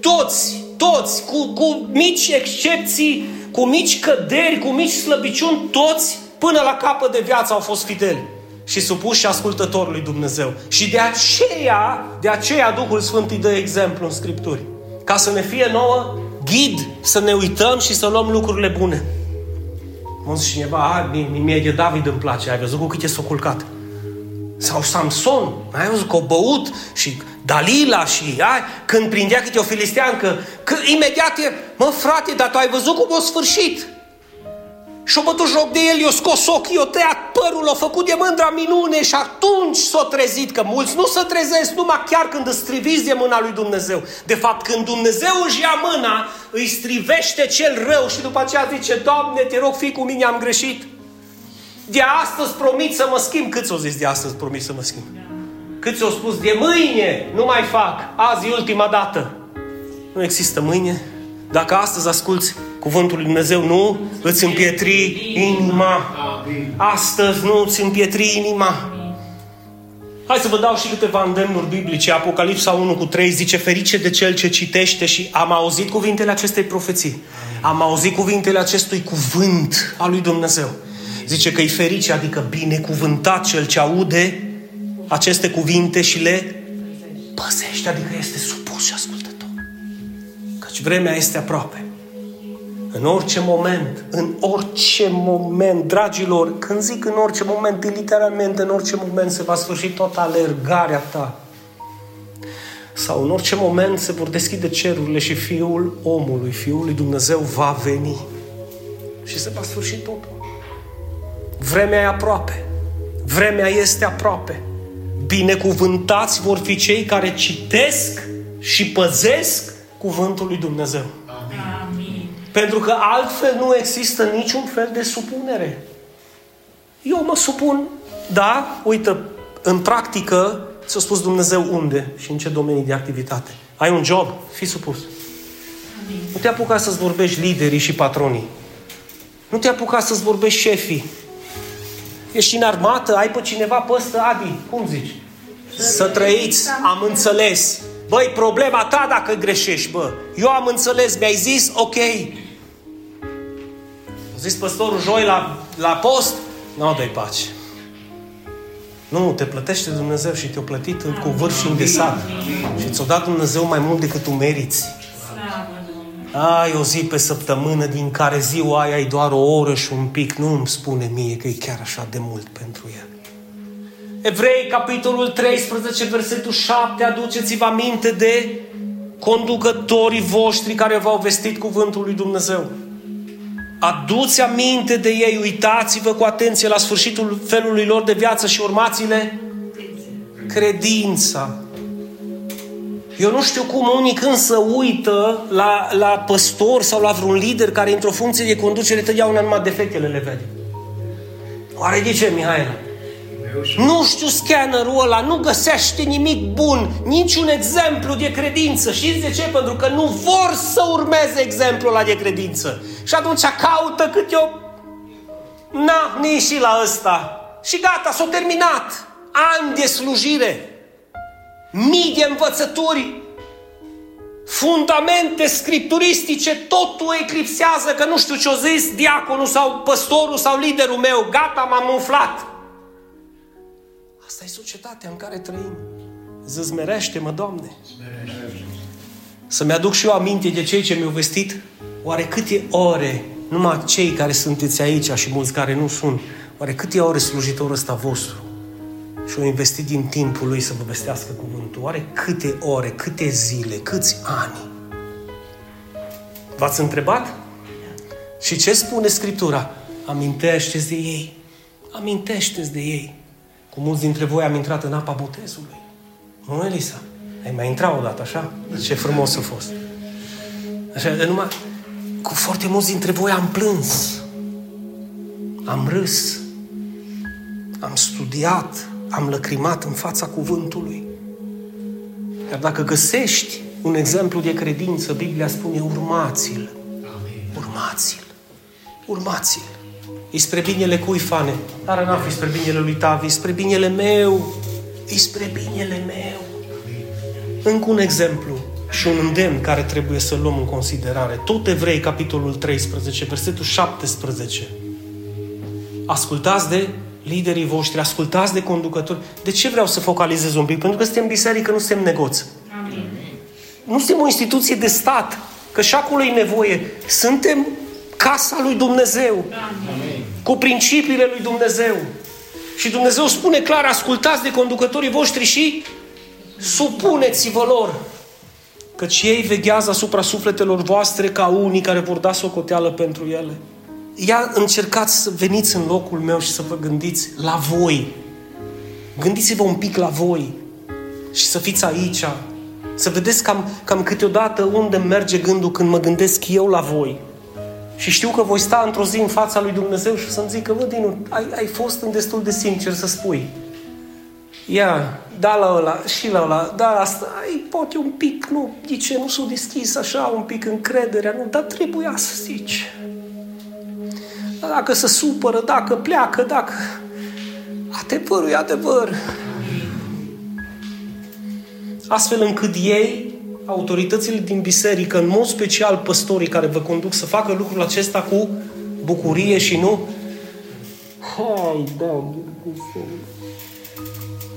toți, toți, cu, cu mici excepții, cu mici căderi, cu mici slăbiciuni, toți, până la capăt de viață au fost fideli și supuși și ascultătorului Dumnezeu. Și de aceea, de aceea Duhul Sfânt îi dă exemplu în Scripturi. Ca să ne fie nouă ghid, să ne uităm și să luăm lucrurile bune. Mă zis cineva, a, mie de David îmi place, ai văzut cu cât e s-o culcat. Sau Samson, ai văzut că o băut și Dalila și ai, când prindea câte o filisteancă, că imediat e, mă frate, dar tu ai văzut cum o sfârșit. Și-o bătut joc de el, i-o scos ochii, i-o tăiat părul, o făcut de mândra minune și atunci s-o trezit, că mulți nu se trezesc numai chiar când îți striviți de mâna lui Dumnezeu. De fapt, când Dumnezeu își ia mâna, îi strivește cel rău și după aceea zice, Doamne, te rog, fii cu mine, am greșit. De astăzi promit să mă schimb. Cât s-o zis de astăzi promit să mă schimb? Cât ți-o spus de mâine nu mai fac, azi e ultima dată. Nu există mâine. Dacă astăzi asculți Cuvântul lui Dumnezeu nu îți împietri inima. Astăzi nu îți împietri inima. Hai să vă dau și câteva îndemnuri biblice. Apocalipsa 1 cu 3 zice ferice de cel ce citește și am auzit cuvintele acestei profeții. Am auzit cuvintele acestui cuvânt al lui Dumnezeu. Zice că e ferice, adică binecuvântat cel ce aude aceste cuvinte și le păzește, adică este supus și ascultător. Căci vremea este aproape. În orice moment, în orice moment, dragilor, când zic în orice moment, literalmente în orice moment se va sfârși toată alergarea ta. Sau în orice moment se vor deschide cerurile și Fiul omului, Fiul lui Dumnezeu va veni. Și se va sfârși totul. Vremea e aproape. Vremea este aproape. Binecuvântați vor fi cei care citesc și păzesc cuvântul lui Dumnezeu. Pentru că altfel nu există niciun fel de supunere. Eu mă supun, da, uite, în practică ți-a spus Dumnezeu unde și în ce domenii de activitate. Ai un job, fii supus. Amin. Nu te apuca să-ți vorbești liderii și patronii. Nu te apuca să-ți vorbești șefii. Ești în armată, ai pe cineva pe ăsta, Adi, cum zici? Să trăiți, am înțeles. Băi, problema ta dacă greșești, bă. Eu am înțeles, mi-ai zis, ok, a zis păstorul joi la, la post, nu dai pace. Nu, te plătește Dumnezeu și te-a plătit în cu vârf și îndesat. Și ți-a dat Dumnezeu mai mult decât tu meriți. Ai o zi pe săptămână din care ziua aia e doar o oră și un pic. Nu îmi spune mie că e chiar așa de mult pentru el. Evrei, capitolul 13, versetul 7, aduceți-vă aminte de conducătorii voștri care v-au vestit cuvântul lui Dumnezeu. Aduți aminte de ei, uitați-vă cu atenție la sfârșitul felului lor de viață și urmați-le credința. Eu nu știu cum unii când să uită la, la păstor sau la vreun lider care într-o funcție de conducere totdeauna numai defectele le vede. Oare de ce, Mihaela? Nu știu scannerul ăla, nu găsește nimic bun, niciun exemplu de credință. Știți de ce? Pentru că nu vor să urmeze exemplul ăla de credință. Și atunci caută cât o... Na, nici și la ăsta. Și gata, s-a terminat. Ani de slujire. mii de învățături, fundamente scripturistice, totul eclipsează că nu știu ce-o zis diaconul sau păstorul sau liderul meu, gata, m-am umflat. Asta e societatea în care trăim. Zăzmerește-mă, Doamne! Să-mi aduc și eu aminte de cei ce mi-au vestit oare câte ore, numai cei care sunteți aici și mulți care nu sunt, oare câte ore slujitorul ăsta vostru și-au investit din timpul lui să vă vestească cuvântul? Oare câte ore, câte zile, câți ani? V-ați întrebat? Și ce spune Scriptura? Amintește-ți de ei. Amintește-ți de ei. Cu mulți dintre voi am intrat în apa botezului. Nu, Elisa? Ai mai intrat odată, așa? Ce frumos a fost. Așa, de numai... Cu foarte mulți dintre voi am plâns. Am râs. Am studiat. Am lăcrimat în fața cuvântului. Iar dacă găsești un exemplu de credință, Biblia spune urmați-l. Urmați-l. Urmați-l. E spre binele cui, fane? Dar n-a fi spre binele lui Tavi, spre binele meu. E spre binele meu. Încă un exemplu și un îndemn care trebuie să luăm în considerare. Tot Evrei, capitolul 13, versetul 17. Ascultați de liderii voștri, ascultați de conducători. De ce vreau să focalizez un pic? Pentru că suntem biserică, nu suntem negoți. Amin. Nu suntem o instituție de stat, că și acolo e nevoie. Suntem casa lui Dumnezeu. Amin. Cu principiile lui Dumnezeu. Și Dumnezeu spune clar, ascultați de conducătorii voștri și supuneți-vă lor. Căci ei veghează asupra sufletelor voastre ca unii care vor da socoteală pentru ele. Ia încercați să veniți în locul meu și să vă gândiți la voi. Gândiți-vă un pic la voi și să fiți aici. Să vedeți cam, cam câteodată unde merge gândul când mă gândesc eu la voi. Și știu că voi sta într-o zi în fața lui Dumnezeu și să-mi zică, vă, Dinu, ai, ai fost în destul de sincer să spui. Ia, da la ăla, și la ăla, da asta, ai, poate un pic, nu, de ce nu s-a deschis așa un pic încrederea, nu, dar trebuia să zici. Dacă se supără, dacă pleacă, dacă... Adevărul e adevăr. Astfel încât ei, autoritățile din biserică, în mod special păstorii care vă conduc să facă lucrul acesta cu bucurie și nu? Hai, da,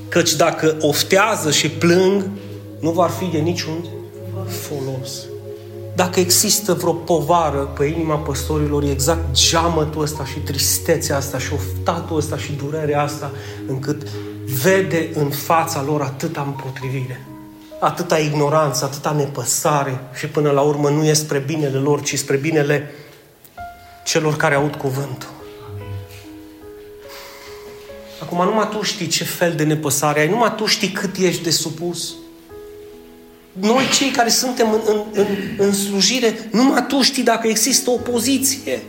Căci dacă oftează și plâng, nu va fi de niciun folos. Dacă există vreo povară pe inima păstorilor, e exact geamătul ăsta și tristețea asta și oftatul ăsta și durerea asta, încât vede în fața lor atâta împotrivire, atâta ignoranță, atâta nepăsare și până la urmă nu e spre binele lor, ci spre binele celor care aud cuvântul. Acum numai tu știi ce fel de nepăsare ai, numai tu știi cât ești de supus. Noi cei care suntem în, în, în, în slujire, numai tu știi dacă există opoziție.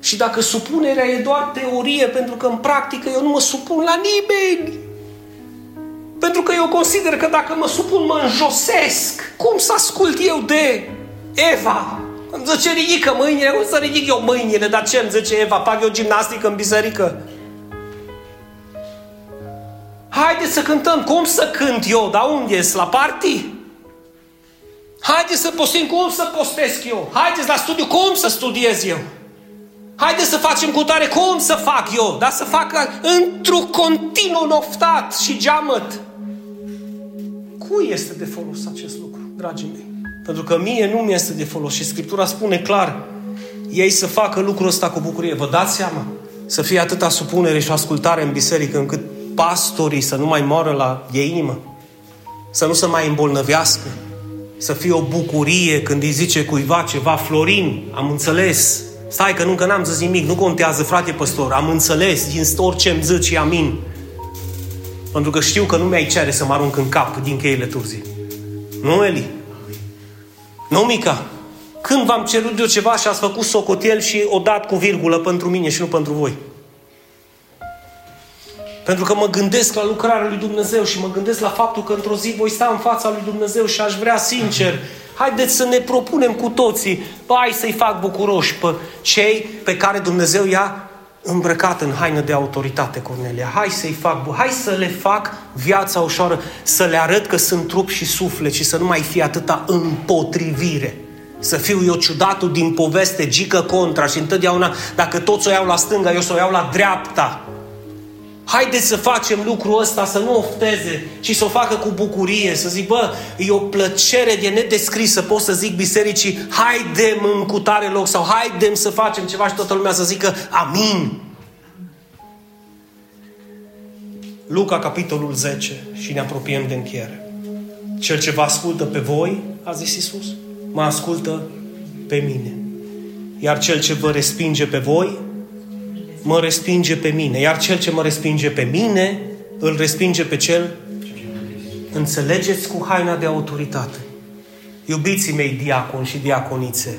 Și dacă supunerea e doar teorie, pentru că în practică eu nu mă supun la nimeni. Pentru că eu consider că dacă mă supun, mă înjosesc. Cum să ascult eu de Eva? Îmi zice, ridică mâinile, cum să ridic eu mâinile? Dar ce îmi zice Eva? Fac eu gimnastică în biserică? Haideți să cântăm. Cum să cânt eu? Da unde La party? Haideți să postim. Cum să postesc eu? Haideți la studiu. Cum să studiez eu? Haideți să facem cu tare. Cum să fac eu? Dar să fac într-un continuu noftat și geamăt. Cui este de folos acest lucru, dragii mei? Pentru că mie nu mi este de folos și Scriptura spune clar ei să facă lucrul ăsta cu bucurie. Vă dați seama? Să fie atâta supunere și ascultare în biserică încât pastorii să nu mai moară la de inimă, să nu se mai îmbolnăvească, să fie o bucurie când îi zice cuiva ceva, Florin, am înțeles, stai că nu că n-am zis nimic, nu contează, frate păstor, am înțeles din orice îmi zici, amin. Pentru că știu că nu mi-ai cere să mă arunc în cap din cheile turzii. Nu, Eli? Nu, Mica? Când v-am cerut eu ceva și ați făcut socotel și o dat cu virgulă pentru mine și nu pentru voi? Pentru că mă gândesc la lucrarea lui Dumnezeu și mă gândesc la faptul că într-o zi voi sta în fața lui Dumnezeu și aș vrea sincer, haideți să ne propunem cu toții, hai să-i fac bucuroși pe cei pe care Dumnezeu i-a îmbrăcat în haină de autoritate, Cornelia. Hai să-i fac, hai să le fac viața ușoară, să le arăt că sunt trup și suflet și să nu mai fie atâta împotrivire. Să fiu eu ciudatul din poveste, gică contra și întotdeauna, dacă toți o iau la stânga, eu să o iau la dreapta. Haideți să facem lucrul ăsta, să nu ofteze și să o facă cu bucurie, să zic, bă, e o plăcere de nedescris să pot să zic bisericii, haidem în cutare loc sau haidem să facem ceva și toată lumea să zică amin. Luca, capitolul 10 și ne apropiem de încheiere. Cel ce vă ascultă pe voi, a zis Isus, mă ascultă pe mine. Iar cel ce vă respinge pe voi, mă respinge pe mine. Iar cel ce mă respinge pe mine, îl respinge pe cel. Înțelegeți cu haina de autoritate. Iubiții mei diaconi și diaconițe,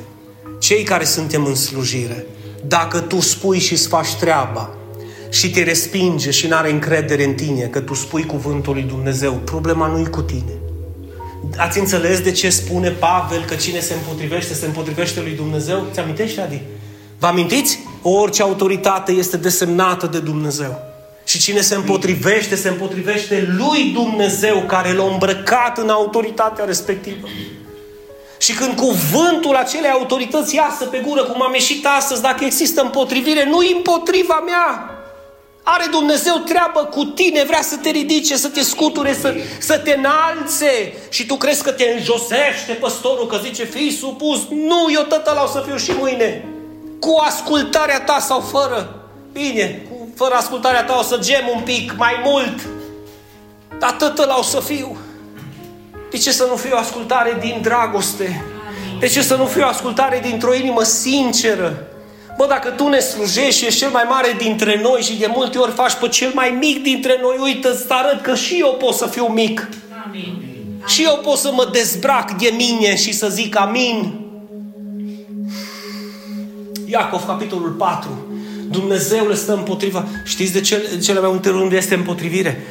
cei care suntem în slujire, dacă tu spui și îți faci treaba și te respinge și n-are încredere în tine că tu spui cuvântul lui Dumnezeu, problema nu e cu tine. Ați înțeles de ce spune Pavel că cine se împotrivește, se împotrivește lui Dumnezeu? Ți amintești, Adi? Vă amintiți? Orice autoritate este desemnată de Dumnezeu. Și cine se împotrivește, se împotrivește lui Dumnezeu care l-a îmbrăcat în autoritatea respectivă. Și când cuvântul acelei autorități iasă pe gură, cum am ieșit astăzi, dacă există împotrivire, nu împotriva mea. Are Dumnezeu treabă cu tine, vrea să te ridice, să te scuture, să, să te înalțe. Și tu crezi că te înjosește păstorul, că zice, fii supus. Nu, eu tot o să fiu și mâine. Cu ascultarea ta sau fără. Bine, cu, fără ascultarea ta o să gem un pic mai mult. Dar tot o să fiu. De ce să nu fie o ascultare din dragoste? De ce să nu fie o ascultare dintr-o inimă sinceră? Bă, dacă tu ne slujești și ești cel mai mare dintre noi și de multe ori faci pe cel mai mic dintre noi, uite, îți arăt că și eu pot să fiu mic. Amin. Și eu pot să mă dezbrac de mine și să zic amin. Iacov, capitolul 4. Dumnezeu le stă împotriva. Știți de ce cele mai multe unde este împotrivire?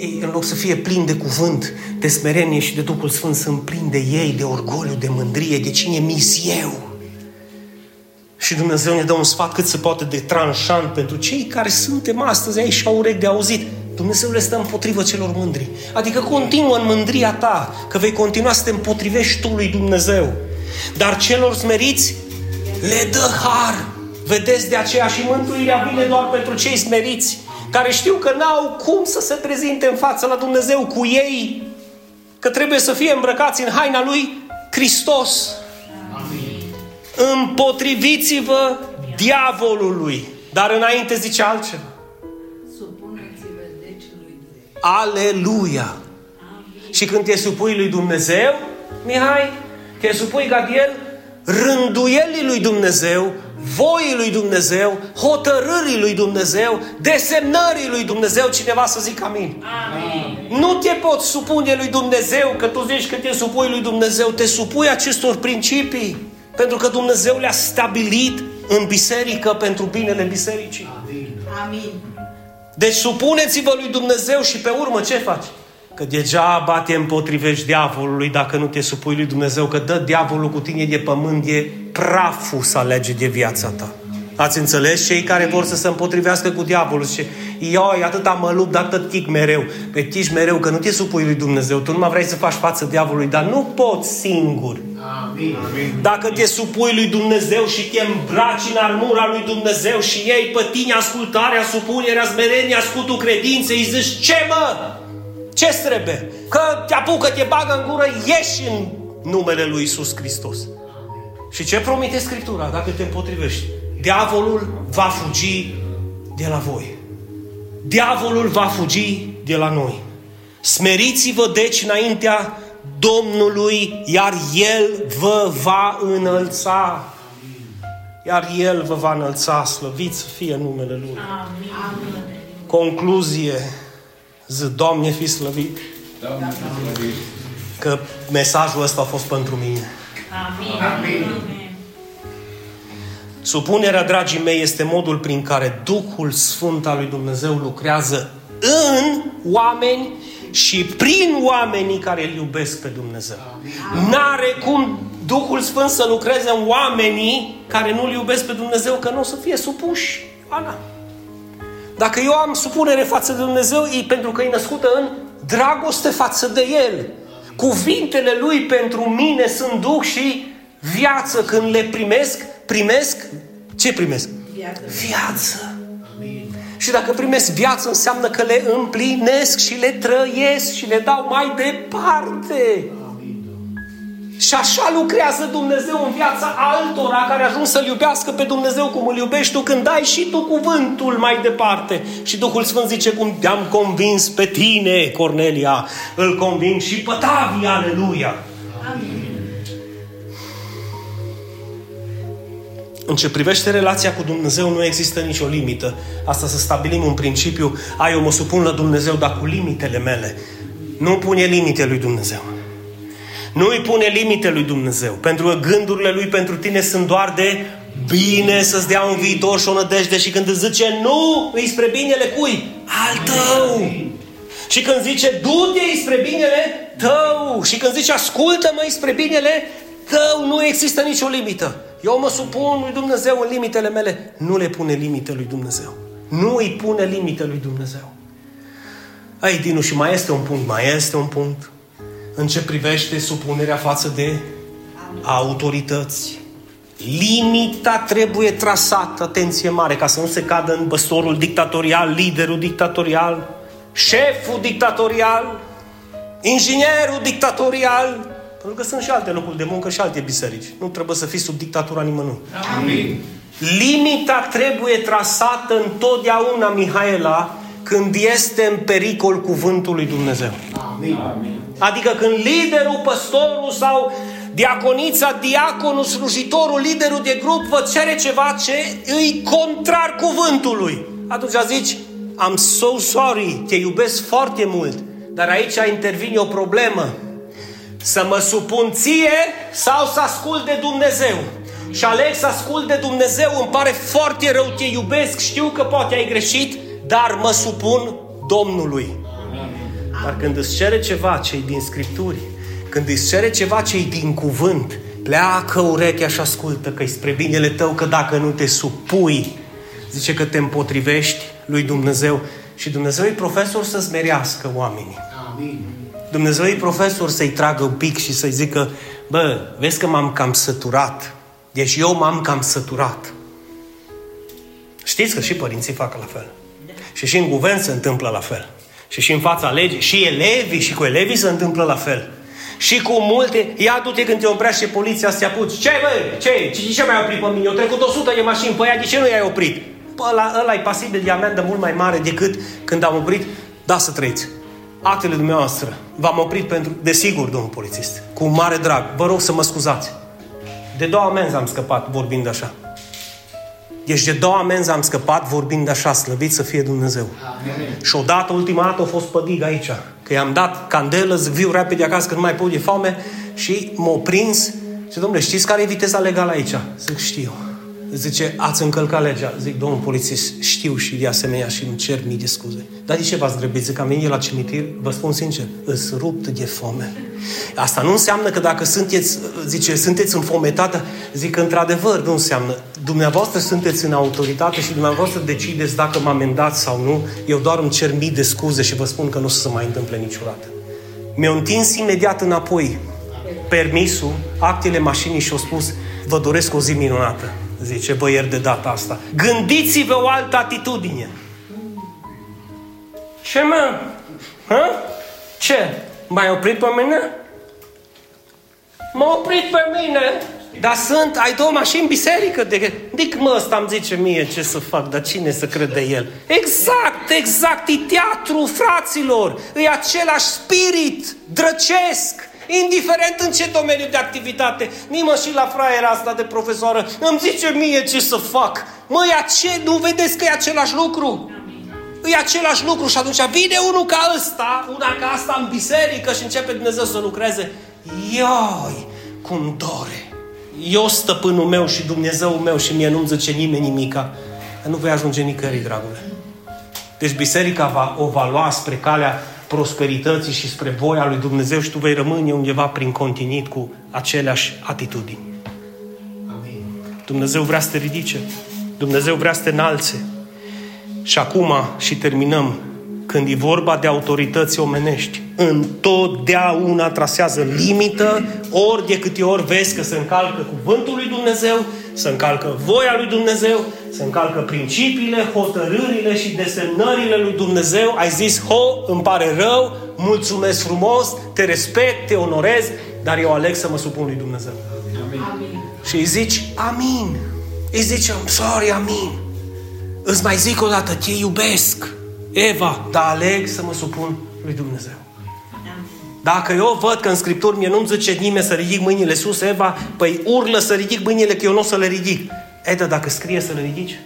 Ei, în loc să fie plin de cuvânt, de smerenie și de Duhul Sfânt, sunt plini de ei, de orgoliu, de mândrie, de cine mis eu. Și Dumnezeu ne dă un sfat cât se poate de tranșant pentru cei care suntem astăzi aici și au urechi de auzit. Dumnezeu le stă împotrivă celor mândri. Adică continuă în mândria ta, că vei continua să te împotrivești tu lui Dumnezeu. Dar celor smeriți le dă har. Vedeți de aceea și mântuirea vine doar pentru cei smeriți, care știu că n-au cum să se prezinte în fața la Dumnezeu cu ei, că trebuie să fie îmbrăcați în haina lui Hristos. Împotriviți-vă diavolului. Dar înainte zice altceva. Supuneți-vă deci lui Aleluia! Și când te supui lui Dumnezeu, Mihai, te supui Gadiel, rânduielii lui Dumnezeu, voii lui Dumnezeu, hotărârii lui Dumnezeu, desemnării lui Dumnezeu, cineva să zic amin. amin. Nu te poți supune lui Dumnezeu, că tu zici că te supui lui Dumnezeu, te supui acestor principii. Pentru că Dumnezeu le-a stabilit în biserică pentru binele bisericii. Amin. Deci supuneți-vă lui Dumnezeu și pe urmă ce faci? Că degeaba te împotrivești diavolului dacă nu te supui lui Dumnezeu, că dă diavolul cu tine de pământ, e praful să alege de viața ta. Ați înțeles? Cei care vor să se împotrivească cu diavolul și ioi, atâta mă lupt, dar tot tic mereu. Pe tici mereu, că nu te supui lui Dumnezeu. Tu nu mai vrei să faci față diavolului, dar nu poți singur. Amin. Dacă te supui lui Dumnezeu și te îmbraci în armura lui Dumnezeu și ei pe tine ascultarea, supunerea, smerenia, scutul credinței, îi zici, ce mă? Ce trebuie? Că te apucă, te bagă în gură, ieși în numele lui Isus Hristos. Și ce promite Scriptura dacă te împotrivești? Diavolul va fugi de la voi. Diavolul va fugi de la noi. Smeriți-vă deci înaintea Domnului, iar El vă va înălța. Iar El vă va înălța, slăvit să fie numele Lui. Amin. Concluzie, zi, Doamne, fi slăvit. Doamne, slăvit. Că mesajul ăsta a fost pentru mine. Amin. Amin. Supunerea, dragii mei, este modul prin care Duhul Sfânt al lui Dumnezeu lucrează în oameni și prin oamenii care îl iubesc pe Dumnezeu. N-are cum Duhul Sfânt să lucreze în oamenii care nu-L iubesc pe Dumnezeu, că nu o să fie supuși. Ana. Dacă eu am supunere față de Dumnezeu, e pentru că e născută în dragoste față de El. Cuvintele Lui pentru mine sunt duc și viață. Când le primesc, primesc, ce primesc? Viață. Viață. Și dacă primesc viață, înseamnă că le împlinesc și le trăiesc și le dau mai departe. Și așa lucrează Dumnezeu în viața altora care ajung să-L iubească pe Dumnezeu cum îl iubești tu când dai și tu cuvântul mai departe. Și Duhul Sfânt zice cum te-am convins pe tine, Cornelia, îl conving și pe Tavi, aleluia. Amin. În ce privește relația cu Dumnezeu nu există nicio limită. Asta să stabilim un principiu. Ai, eu mă supun la Dumnezeu, dar cu limitele mele. Nu pune limite lui Dumnezeu. Nu îi pune limite lui Dumnezeu. Pentru că gândurile lui pentru tine sunt doar de bine să-ți dea un viitor și o nădejde. Și când îți zice nu, îi spre binele cui? Al tău. Și când zice du-te spre binele tău. Și când zice ascultă-mă spre binele tău, nu există nicio limită. Eu mă supun lui Dumnezeu în limitele mele. Nu le pune limite lui Dumnezeu. Nu îi pune limite lui Dumnezeu. Ai, Dinu, și mai este un punct, mai este un punct în ce privește supunerea față de autorități. Limita trebuie trasată, atenție mare, ca să nu se cadă în băsorul dictatorial, liderul dictatorial, șeful dictatorial, inginerul dictatorial, pentru că sunt și alte locuri de muncă și alte biserici. Nu trebuie să fii sub dictatura nimănui. Amin. Limita trebuie trasată întotdeauna, Mihaela, când este în pericol cuvântul lui Dumnezeu. Amin. Adică când liderul, păstorul sau diaconița, diaconul, slujitorul, liderul de grup vă cere ceva ce îi contrar cuvântului. Atunci zici, I'm so sorry, te iubesc foarte mult, dar aici intervine o problemă. Să mă supun ție sau să ascult de Dumnezeu? Și aleg să ascult de Dumnezeu, îmi pare foarte rău, te iubesc, știu că poate ai greșit, dar mă supun Domnului. Dar când îți cere ceva ce din Scripturi, când îți cere ceva ce din cuvânt, pleacă urechea și ascultă că spre binele tău, că dacă nu te supui, zice că te împotrivești lui Dumnezeu și Dumnezeu e profesor să smerească oamenii. Amin. Dumnezeu e profesor să-i tragă un pic și să-i zică, bă, vezi că m-am cam săturat. Deci eu m-am cam săturat. Știți că și părinții fac la fel. Și și în guvern se întâmplă la fel. Și și în fața legii. Și elevii și cu elevii se întâmplă la fel. Și cu multe, ia du-te când te oprește poliția să te apuci. Ce bă? Ce? Ce, ce mai oprit pe mine? Eu trecut 100 de mașini pe ea, de ce nu i-ai oprit? Pă, ăla, ăla e pasibil de amendă mult mai mare decât când am oprit. Da, să trăiți actele dumneavoastră. V-am oprit pentru... Desigur, domnul polițist. Cu mare drag. Vă rog să mă scuzați. De două amenzi am scăpat vorbind așa. Deci de două amenzi am scăpat vorbind așa, slăvit să fie Dumnezeu. Amen. Și odată, ultima dată, a fost pădig aici. Că i-am dat candelă, zic, viu repede acasă, că nu mai pot de foame. Și m-a prins. Și domnule, știți care e viteza legală aici? Zic, știu. Zice, ați încălcat legea. Zic, domnul polițist, știu și de asemenea și îmi cer mii de scuze. Dar de ce v-ați grăbit? Zic, am venit la cimitir, vă spun sincer, îți rupt de foame. Asta nu înseamnă că dacă sunteți, zice, sunteți înfometată, zic că într-adevăr nu înseamnă. Dumneavoastră sunteți în autoritate și dumneavoastră decideți dacă mă amendați sau nu. Eu doar îmi cer mii de scuze și vă spun că nu o să se mai întâmple niciodată. Mi-au întins imediat înapoi permisul, actele mașinii și au spus, vă doresc o zi minunată. Zice, vă iert de data asta. Gândiți-vă o altă atitudine. Ce mă? Ha? Ce? M-ai oprit pe mine? M-a oprit pe mine. Dar sunt, ai două mașini biserică. De, dic mă, ăsta îmi zice mie ce să fac, dar cine să crede el? Exact, exact, e teatru, fraților. E același spirit drăcesc. Indiferent în ce domeniu de activitate, nimă și la fraiera asta de profesoară îmi zice mie ce să fac. Măi, ce, nu vedeți că e același lucru? E același lucru și atunci vine unul ca ăsta, una ca asta în biserică și începe Dumnezeu să lucreze. Ioi, cum dore! Eu stăpânul meu și Dumnezeu meu și mie nu-mi zice nimeni nimica. Nu vei ajunge nicăieri, dragule. Deci biserica va, o va lua spre calea prosperității și spre voia lui Dumnezeu și tu vei rămâne undeva prin continit cu aceleași atitudini. Amin. Dumnezeu vrea să te ridice. Dumnezeu vrea să te înalțe. Și acum, și terminăm, când e vorba de autorități omenești, întotdeauna trasează limită, ori de câte ori vezi că se încalcă cuvântul lui Dumnezeu, se încalcă voia lui Dumnezeu, se încalcă principiile, hotărârile și desemnările lui Dumnezeu, ai zis, ho, îmi pare rău, mulțumesc frumos, te respect, te onorez, dar eu aleg să mă supun lui Dumnezeu. Amin. Și îi zici, amin. Îi zici, I'm sorry, amin. Îți mai zic o dată, te iubesc. Eva, dar aleg să mă supun lui Dumnezeu. Dacă eu văd că în Scripturi mie nu-mi zice nimeni să ridic mâinile sus, Eva, păi urlă să ridic mâinile că eu nu o să le ridic. Eda, dacă scrie să le ridici,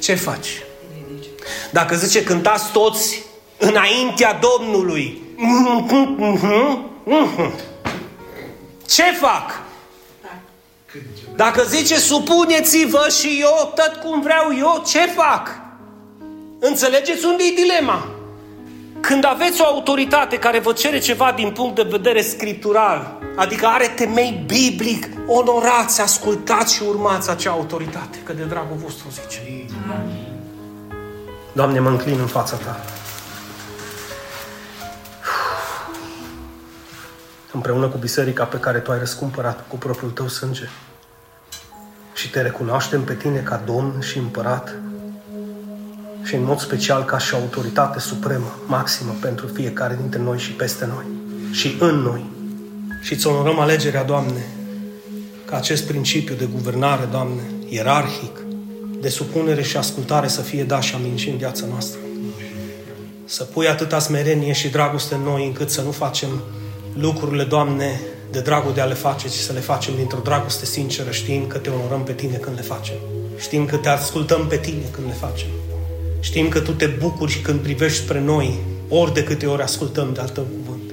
ce faci? Dacă zice cântați toți înaintea Domnului, ce fac? Dacă zice supuneți-vă și eu tot cum vreau eu, ce fac? Înțelegeți unde e dilema? Când aveți o autoritate care vă cere ceva din punct de vedere scriptural, adică are temei biblic, onorați, ascultați și urmați acea autoritate, că de dragul vostru zice. Doamne, mă înclin în fața Ta. Împreună cu biserica pe care Tu ai răscumpărat cu propriul Tău sânge. Și Te recunoaștem pe Tine ca Domn și Împărat și în mod special ca și autoritate supremă, maximă pentru fiecare dintre noi și peste noi și în noi. Și îți onorăm alegerea, Doamne, ca acest principiu de guvernare, Doamne, ierarhic, de supunere și ascultare să fie da și amin și în viața noastră. Să pui atâta smerenie și dragoste în noi încât să nu facem lucrurile, Doamne, de dragul de a le face, ci să le facem dintr-o dragoste sinceră, știind că te onorăm pe Tine când le facem. Știm că te ascultăm pe Tine când le facem. Știm că Tu te bucuri și când privești spre noi, ori de câte ori ascultăm de al Tău cuvânt.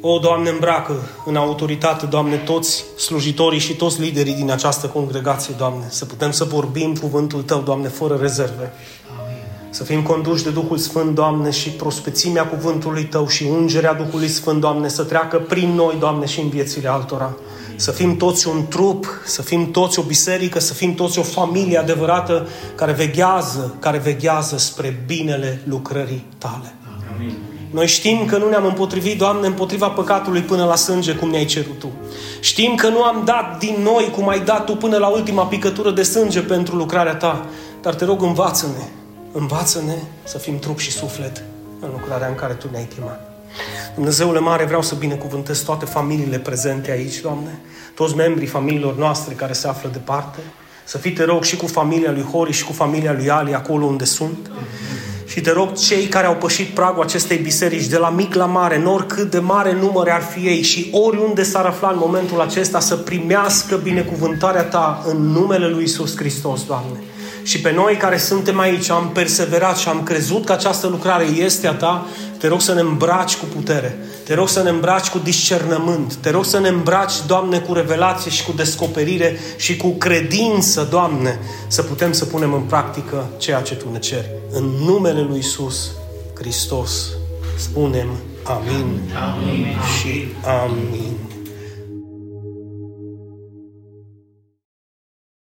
O, Doamne, îmbracă în autoritate, Doamne, toți slujitorii și toți liderii din această congregație, Doamne, să putem să vorbim cuvântul Tău, Doamne, fără rezerve. Amin. Să fim conduși de Duhul Sfânt, Doamne, și prospețimea cuvântului Tău și ungerea Duhului Sfânt, Doamne, să treacă prin noi, Doamne, și în viețile altora să fim toți un trup, să fim toți o biserică, să fim toți o familie adevărată care veghează, care veghează spre binele lucrării tale. Amin. Noi știm că nu ne-am împotrivit, Doamne, împotriva păcatului până la sânge, cum ne-ai cerut Tu. Știm că nu am dat din noi, cum ai dat Tu, până la ultima picătură de sânge pentru lucrarea Ta. Dar te rog, învață-ne, învață-ne să fim trup și suflet în lucrarea în care Tu ne-ai chemat. Dumnezeule mare, vreau să binecuvântez toate familiile prezente aici, Doamne, toți membrii familiilor noastre care se află departe, să fii, te rog, și cu familia lui Hori și cu familia lui Ali, acolo unde sunt. Și te rog, cei care au pășit pragul acestei biserici, de la mic la mare, în oricât de mare număr ar fi ei și oriunde s-ar afla în momentul acesta, să primească binecuvântarea Ta în numele Lui Isus Hristos, Doamne. Și pe noi care suntem aici, am perseverat și am crezut că această lucrare este a Ta, te rog să ne îmbraci cu putere. Te rog să ne îmbraci cu discernământ. Te rog să ne îmbraci, Doamne, cu revelație și cu descoperire și cu credință, Doamne, să putem să punem în practică ceea ce Tu ne ceri. În numele Lui Isus Hristos spunem amin, amin. și amin.